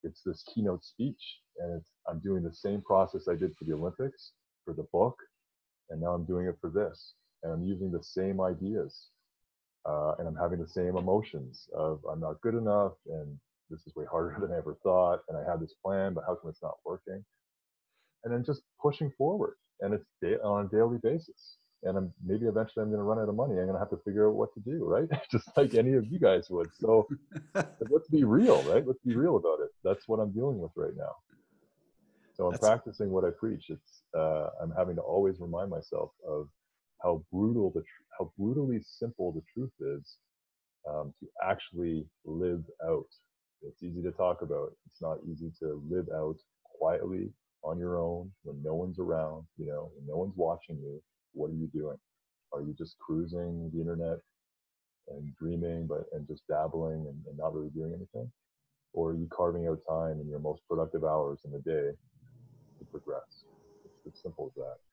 It's this keynote speech, and I'm doing the same process I did for the Olympics, for the book, and now I'm doing it for this and I'm using the same ideas uh, and I'm having the same emotions of I'm not good enough and this is way harder than I ever thought and I had this plan but how come it's not working? And then just pushing forward and it's da- on a daily basis. And I'm maybe eventually I'm going to run out of money. I'm going to have to figure out what to do right? Just like any of you guys would. So let's be real right? Let's be real about it. That's what I'm dealing with right now. So I'm That's... practicing what I preach. It's uh, I'm having to always remind myself of how brutal the tr- how brutally simple the truth is um, to actually live out. It's easy to talk about. It's not easy to live out quietly on your own when no one's around. You know, when no one's watching you. What are you doing? Are you just cruising the internet and dreaming, but and just dabbling and, and not really doing anything? Or are you carving out time in your most productive hours in the day to progress? It's as simple as that.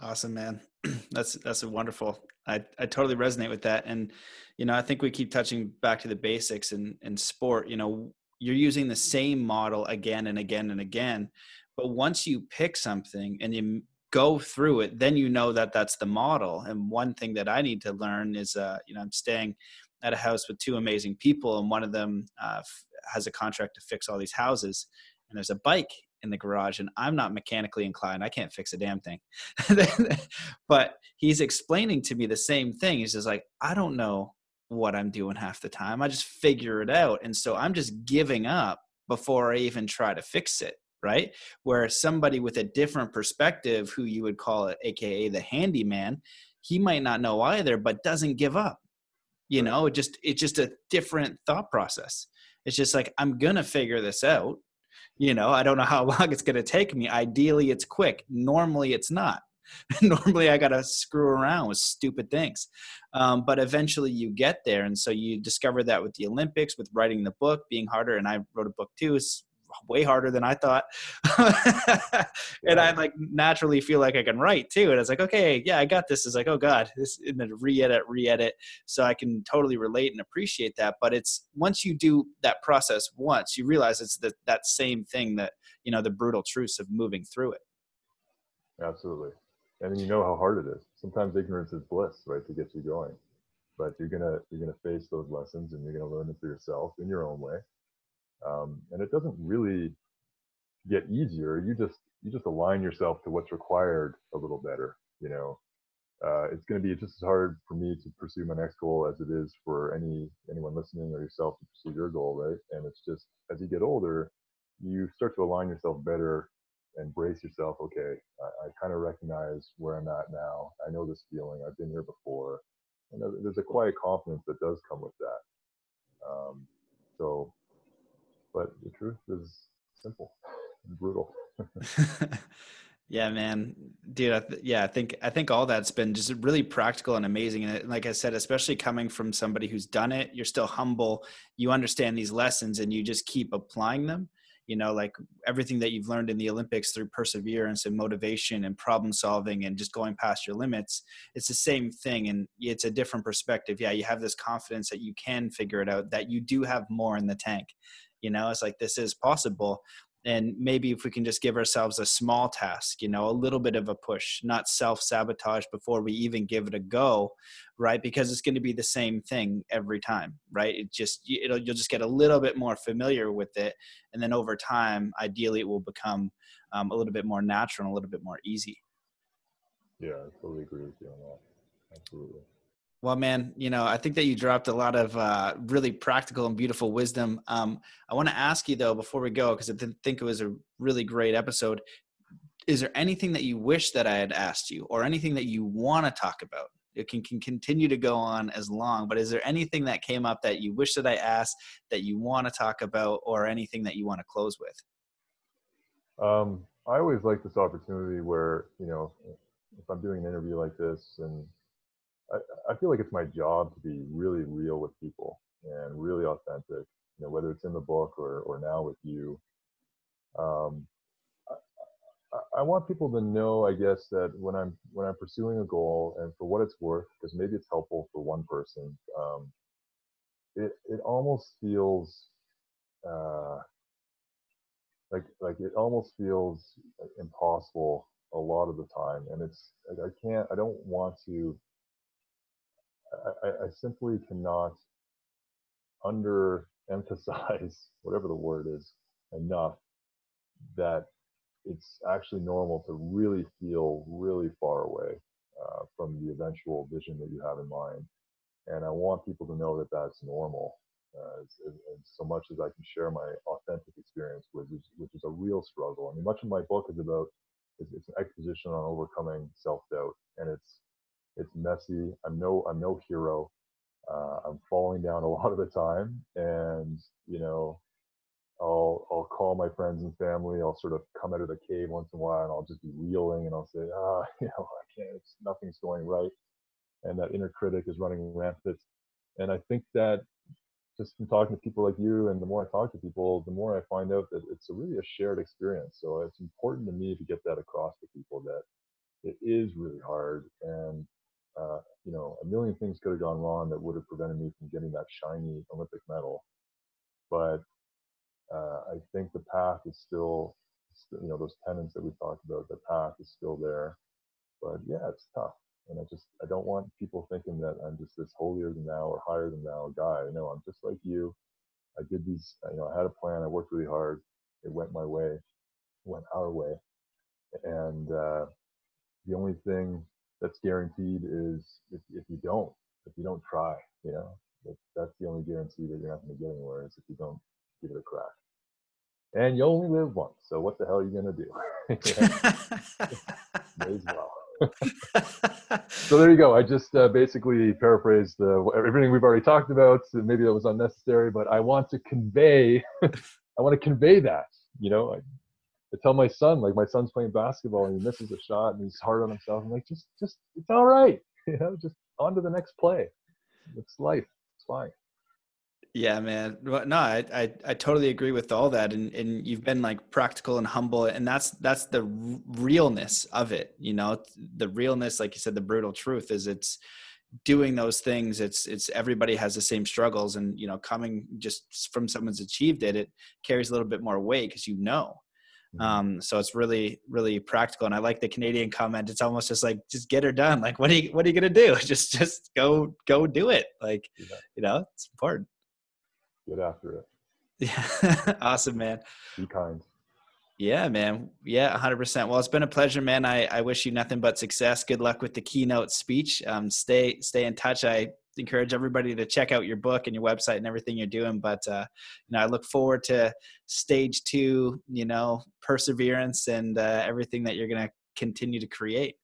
Awesome, man. that's that's a wonderful. I I totally resonate with that, and you know I think we keep touching back to the basics in in sport. You know, you're using the same model again and again and again, but once you pick something and you go through it, then you know that that's the model. And one thing that I need to learn is, uh, you know, I'm staying at a house with two amazing people, and one of them uh, has a contract to fix all these houses, and there's a bike in the garage and I'm not mechanically inclined. I can't fix a damn thing. but he's explaining to me the same thing. He's just like, I don't know what I'm doing half the time. I just figure it out. And so I'm just giving up before I even try to fix it, right? Where somebody with a different perspective, who you would call it, AKA the handyman, he might not know either, but doesn't give up. You know, it just it's just a different thought process. It's just like I'm gonna figure this out. You know, I don't know how long it's gonna take me. Ideally, it's quick. Normally, it's not. normally i gotta screw around with stupid things um, but eventually you get there and so you discover that with the olympics with writing the book being harder and i wrote a book too way harder than i thought. And i like naturally feel like i can write too. And it's like okay yeah i got this. It's like oh god this and then re-edit re-edit. So i can totally relate and appreciate that. But it's once you do that process once you realize it's the, that same thing that you know the brutal truths of moving through it. Absolutely. And then you know how hard it is. Sometimes ignorance is bliss, right, to get you going. But you're gonna you're gonna face those lessons, and you're gonna learn them for yourself in your own way. Um, and it doesn't really get easier. You just you just align yourself to what's required a little better. You know, uh, it's going to be just as hard for me to pursue my next goal as it is for any anyone listening or yourself to pursue your goal, right? And it's just as you get older, you start to align yourself better and brace yourself. Okay, I, I kind of recognize where I'm at now. I know this feeling. I've been here before, and there's a quiet confidence that does come with that. Um, so, but the truth is simple and brutal. yeah, man, dude. I th- yeah, I think I think all that's been just really practical and amazing. And like I said, especially coming from somebody who's done it, you're still humble. You understand these lessons, and you just keep applying them you know like everything that you've learned in the olympics through perseverance and motivation and problem solving and just going past your limits it's the same thing and it's a different perspective yeah you have this confidence that you can figure it out that you do have more in the tank you know it's like this is possible. And maybe if we can just give ourselves a small task you know a little bit of a push not self-sabotage before we even give it a go right? Because it's going to be the same thing every time right? It just it'll you'll just get a little bit more familiar with it. And then over time ideally it will become um, a little bit more natural and a little bit more easy. Yeah i totally agree with you on that. Absolutely well, man, you know, I think that you dropped a lot of uh, really practical and beautiful wisdom. Um, I want to ask you though, before we go, because I didn't think it was a really great episode. Is there anything that you wish that I had asked you, or anything that you want to talk about? It can, can continue to go on as long, but is there anything that came up that you wish that I asked that you want to talk about, or anything that you want to close with? Um, I always like this opportunity where you know, if I'm doing an interview like this and I, I feel like it's my job to be really real with people and really authentic. You know, whether it's in the book or or now with you. Um, I, I want people to know, I guess, that when I'm when I'm pursuing a goal, and for what it's worth, because maybe it's helpful for one person, um, it it almost feels uh, like like it almost feels impossible a lot of the time, and it's I can't I don't want to I, I simply cannot underemphasize whatever the word is enough that it's actually normal to really feel really far away uh, from the eventual vision that you have in mind. And I want people to know that that's normal. Uh, as, as, so much as I can share my authentic experience, which is, which is a real struggle. I mean, much of my book is about it's, it's an exposition on overcoming self doubt, and it's it's messy. I'm no I'm no hero. Uh, I'm falling down a lot of the time, and you know, I'll I'll call my friends and family. I'll sort of come out of the cave once in a while, and I'll just be reeling, and I'll say, ah, you know, I can't. It's, nothing's going right, and that inner critic is running rampant. And I think that just from talking to people like you, and the more I talk to people, the more I find out that it's a really a shared experience. So it's important to me to get that across to people that it is really hard, and uh, you know, a million things could have gone wrong that would have prevented me from getting that shiny Olympic medal. But uh, I think the path is still, you know, those tenets that we talked about, the path is still there. But yeah, it's tough. And I just, I don't want people thinking that I'm just this holier than thou or higher than thou guy. No, I'm just like you. I did these, you know, I had a plan. I worked really hard. It went my way, went our way. And uh, the only thing that's guaranteed is if, if you don't, if you don't try, you know, That's, that's the only guarantee that you're not going to get anywhere is if you don't give it a crack. And you only live once, so what the hell are you going to do? May as well. so there you go. I just uh, basically paraphrased uh, everything we've already talked about. Maybe that was unnecessary, but I want to convey. I want to convey that. You know, I, tell my son, like my son's playing basketball and he misses a shot and he's hard on himself. I'm like, just, just, it's all right. You know, just on to the next play. It's life. It's fine. Yeah, man. No, I, I, I totally agree with all that, and and you've been like practical and humble, and that's that's the realness of it. You know, the realness, like you said, the brutal truth is it's doing those things. It's it's everybody has the same struggles, and you know, coming just from someone's achieved it, it carries a little bit more weight because you know. Mm-hmm. Um, so it's really, really practical. And I like the Canadian comment. It's almost just like, just get her done. Like, what are you, what are you going to do? Just, just go, go do it. Like, yeah. you know, it's important. Get after it. Yeah. awesome, man. Be kind. Yeah, man. Yeah, 100%. Well, it's been a pleasure, man. I, I wish you nothing but success. Good luck with the keynote speech. Um, stay, stay in touch. I encourage everybody to check out your book and your website and everything you're doing. But uh, you know, I look forward to stage two. You know, perseverance and uh, everything that you're going to continue to create.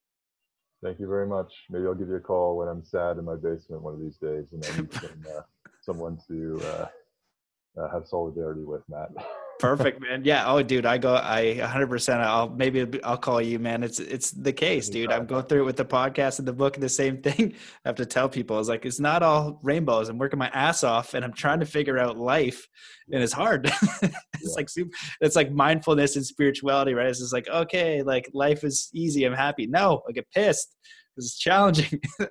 Thank you very much. Maybe I'll give you a call when I'm sad in my basement one of these days, and I need some, uh, someone to uh, have solidarity with, Matt. Perfect, man. Yeah. Oh, dude, I go. I 100. percent I'll maybe I'll call you, man. It's it's the case, dude. I'm going through it with the podcast and the book and the same thing. I have to tell people, I was like, it's not all rainbows. I'm working my ass off, and I'm trying to figure out life, and it's hard. it's yeah. like super, it's like mindfulness and spirituality, right? It's just like okay, like life is easy. I'm happy. No, I get pissed it's challenging. Yeah.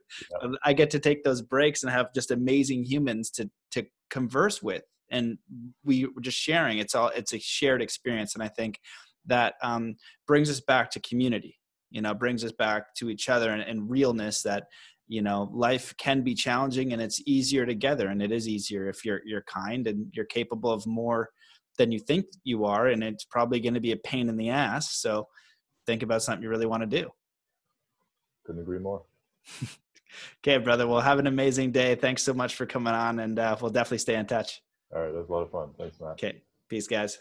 I get to take those breaks and have just amazing humans to to converse with and we were just sharing. It's all it's a shared experience and i think that um, brings us back to community you know brings us back to each other and, and realness that you know life can be challenging and it's easier together and it is easier if you're you're kind and you're capable of more than you think you are and it's probably going to be a pain in the ass. So think about something you really want to do. Couldn't agree more. Okay brother. Well have an amazing day. Thanks so much for coming on and uh, we'll definitely stay in touch all right, that was a lot of fun. Thanks, Matt. Okay. Peace, guys.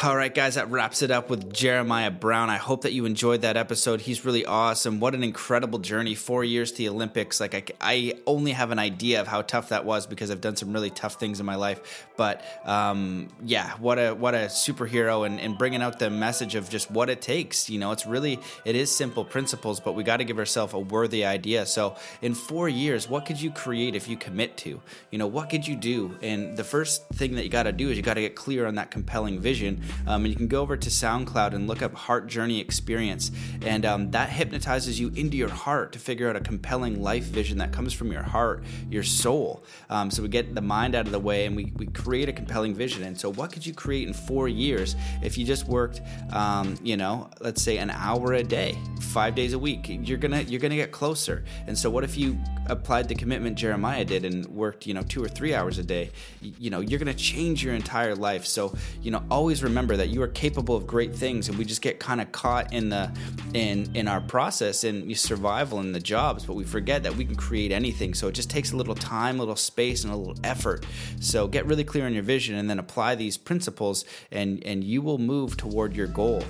All right, guys, that wraps it up with Jeremiah Brown. I hope that you enjoyed that episode. He's really awesome. What an incredible journey. Four years to the Olympics. Like, I, I only have an idea of how tough that was because I've done some really tough things in my life. But um, yeah, what a what a superhero and, and bringing out the message of just what it takes. You know, it's really, it is simple principles, but we got to give ourselves a worthy idea. So, in four years, what could you create if you commit to? You know, what could you do? And the first thing that you got to do is you got to get clear on that compelling vision um, and you can go over to SoundCloud and look up Heart Journey Experience. And um, that hypnotizes you into your heart to figure out a compelling life vision that comes from your heart, your soul. Um, so we get the mind out of the way and we, we create a compelling vision. And so, what could you create in four years if you just worked, um, you know, let's say an hour a day, five days a week? You're gonna you're gonna get closer. And so, what if you applied the commitment Jeremiah did and worked, you know, two or three hours a day? You know, you're gonna change your entire life. So, you know, always remember that you are capable of great things and we just get kind of caught in the in in our process in survival in the jobs but we forget that we can create anything. So it just takes a little time a little space and a little effort. So get really clear on your vision and then apply these principles and and you will move toward your goal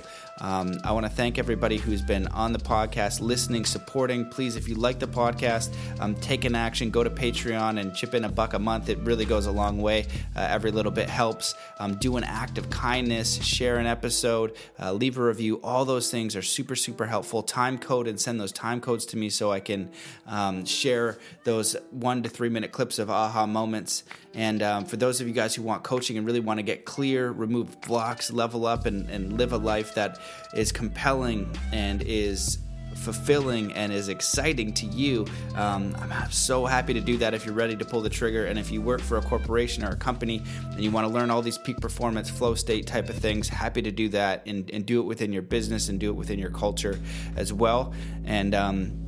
um, I want to thank everybody who's been on the podcast, listening, supporting. Please, if you like the podcast, um, take an action. Go to Patreon and chip in a buck a month. It really goes a long way. Uh, every little bit helps. Um, do an act of kindness, share an episode, uh, leave a review. All those things are super, super helpful. Time code and send those time codes to me so I can um, share those one to three minute clips of aha moments. And um, for those of you guys who want coaching and really want to get clear, remove blocks, level up, and, and live a life that is compelling and is fulfilling and is exciting to you, um, I'm so happy to do that if you're ready to pull the trigger. And if you work for a corporation or a company and you want to learn all these peak performance, flow state type of things, happy to do that and, and do it within your business and do it within your culture as well. And, um,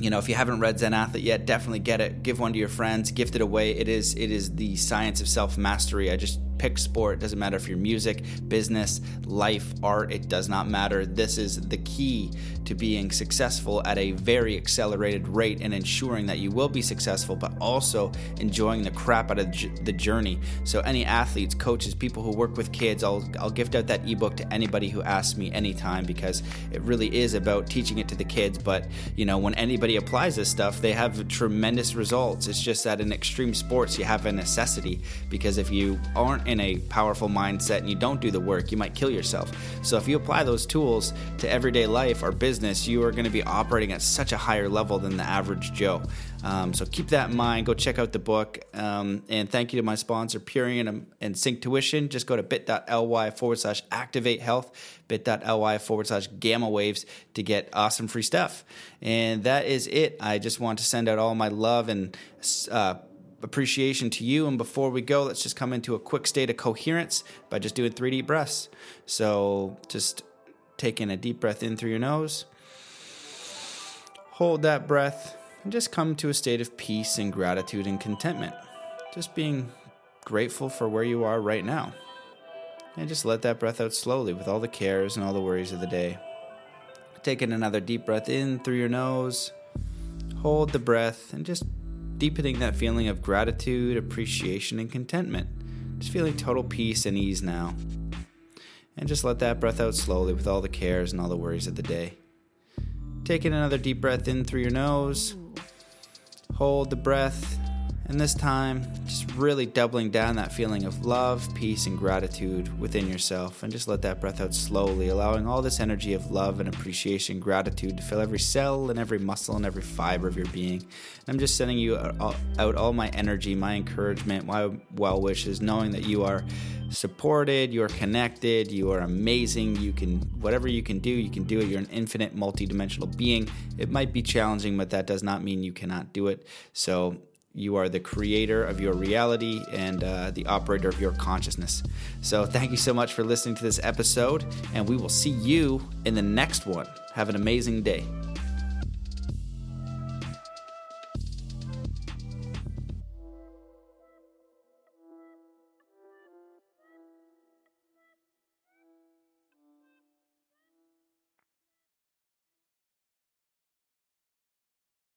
you know if you haven't read zen athlete yet definitely get it. Give one to your friends. Gift it away. It is it is the science of self mastery i just pick sport, it doesn't matter if you're music, business, life, art, it does not matter. This is the key to being successful at a very accelerated rate and ensuring that you will be successful, but also enjoying the crap out of the journey. So, any athletes, coaches, people who work with kids, I'll, I'll gift out that ebook to anybody who asks me anytime because it really is about teaching it to the kids. But, you know, when anybody applies this stuff, they have tremendous results. It's just that in extreme sports, you have a necessity because if you aren't in a powerful mindset and you don't do the work, you might kill yourself. So, if you apply those tools to everyday life or business, you are going to be operating at such a higher level than the average Joe. Um, so keep that in mind. Go check out the book. Um, and thank you to my sponsor, Purium and Synctuition. Just go to bit.ly forward slash activate health, bit.ly forward slash gamma waves to get awesome free stuff. And that is it. I just want to send out all my love and uh, appreciation to you. And before we go, let's just come into a quick state of coherence by just doing three deep breaths. So just taking a deep breath in through your nose, hold that breath and just come to a state of peace and gratitude and contentment. Just being grateful for where you are right now. And just let that breath out slowly with all the cares and all the worries of the day. Taking another deep breath in through your nose. Hold the breath and just deepening that feeling of gratitude, appreciation, and contentment. Just feeling total peace and ease now. And just let that breath out slowly with all the cares and all the worries of the day. Taking another deep breath in through your nose. Hold the breath. And this time, just really doubling down that feeling of love, peace, and gratitude within yourself. And just let that breath out slowly, allowing all this energy of love and appreciation, gratitude to fill every cell and every muscle and every fiber of your being. And I'm just sending you out all my energy, my encouragement, my well wishes, knowing that you are supported, you are connected, you are amazing. You can, whatever you can do, you can do it. You're an infinite, multidimensional being. It might be challenging, but that does not mean you cannot do it. So, you are the creator of your reality and uh, the operator of your consciousness. So, thank you so much for listening to this episode, and we will see you in the next one. Have an amazing day.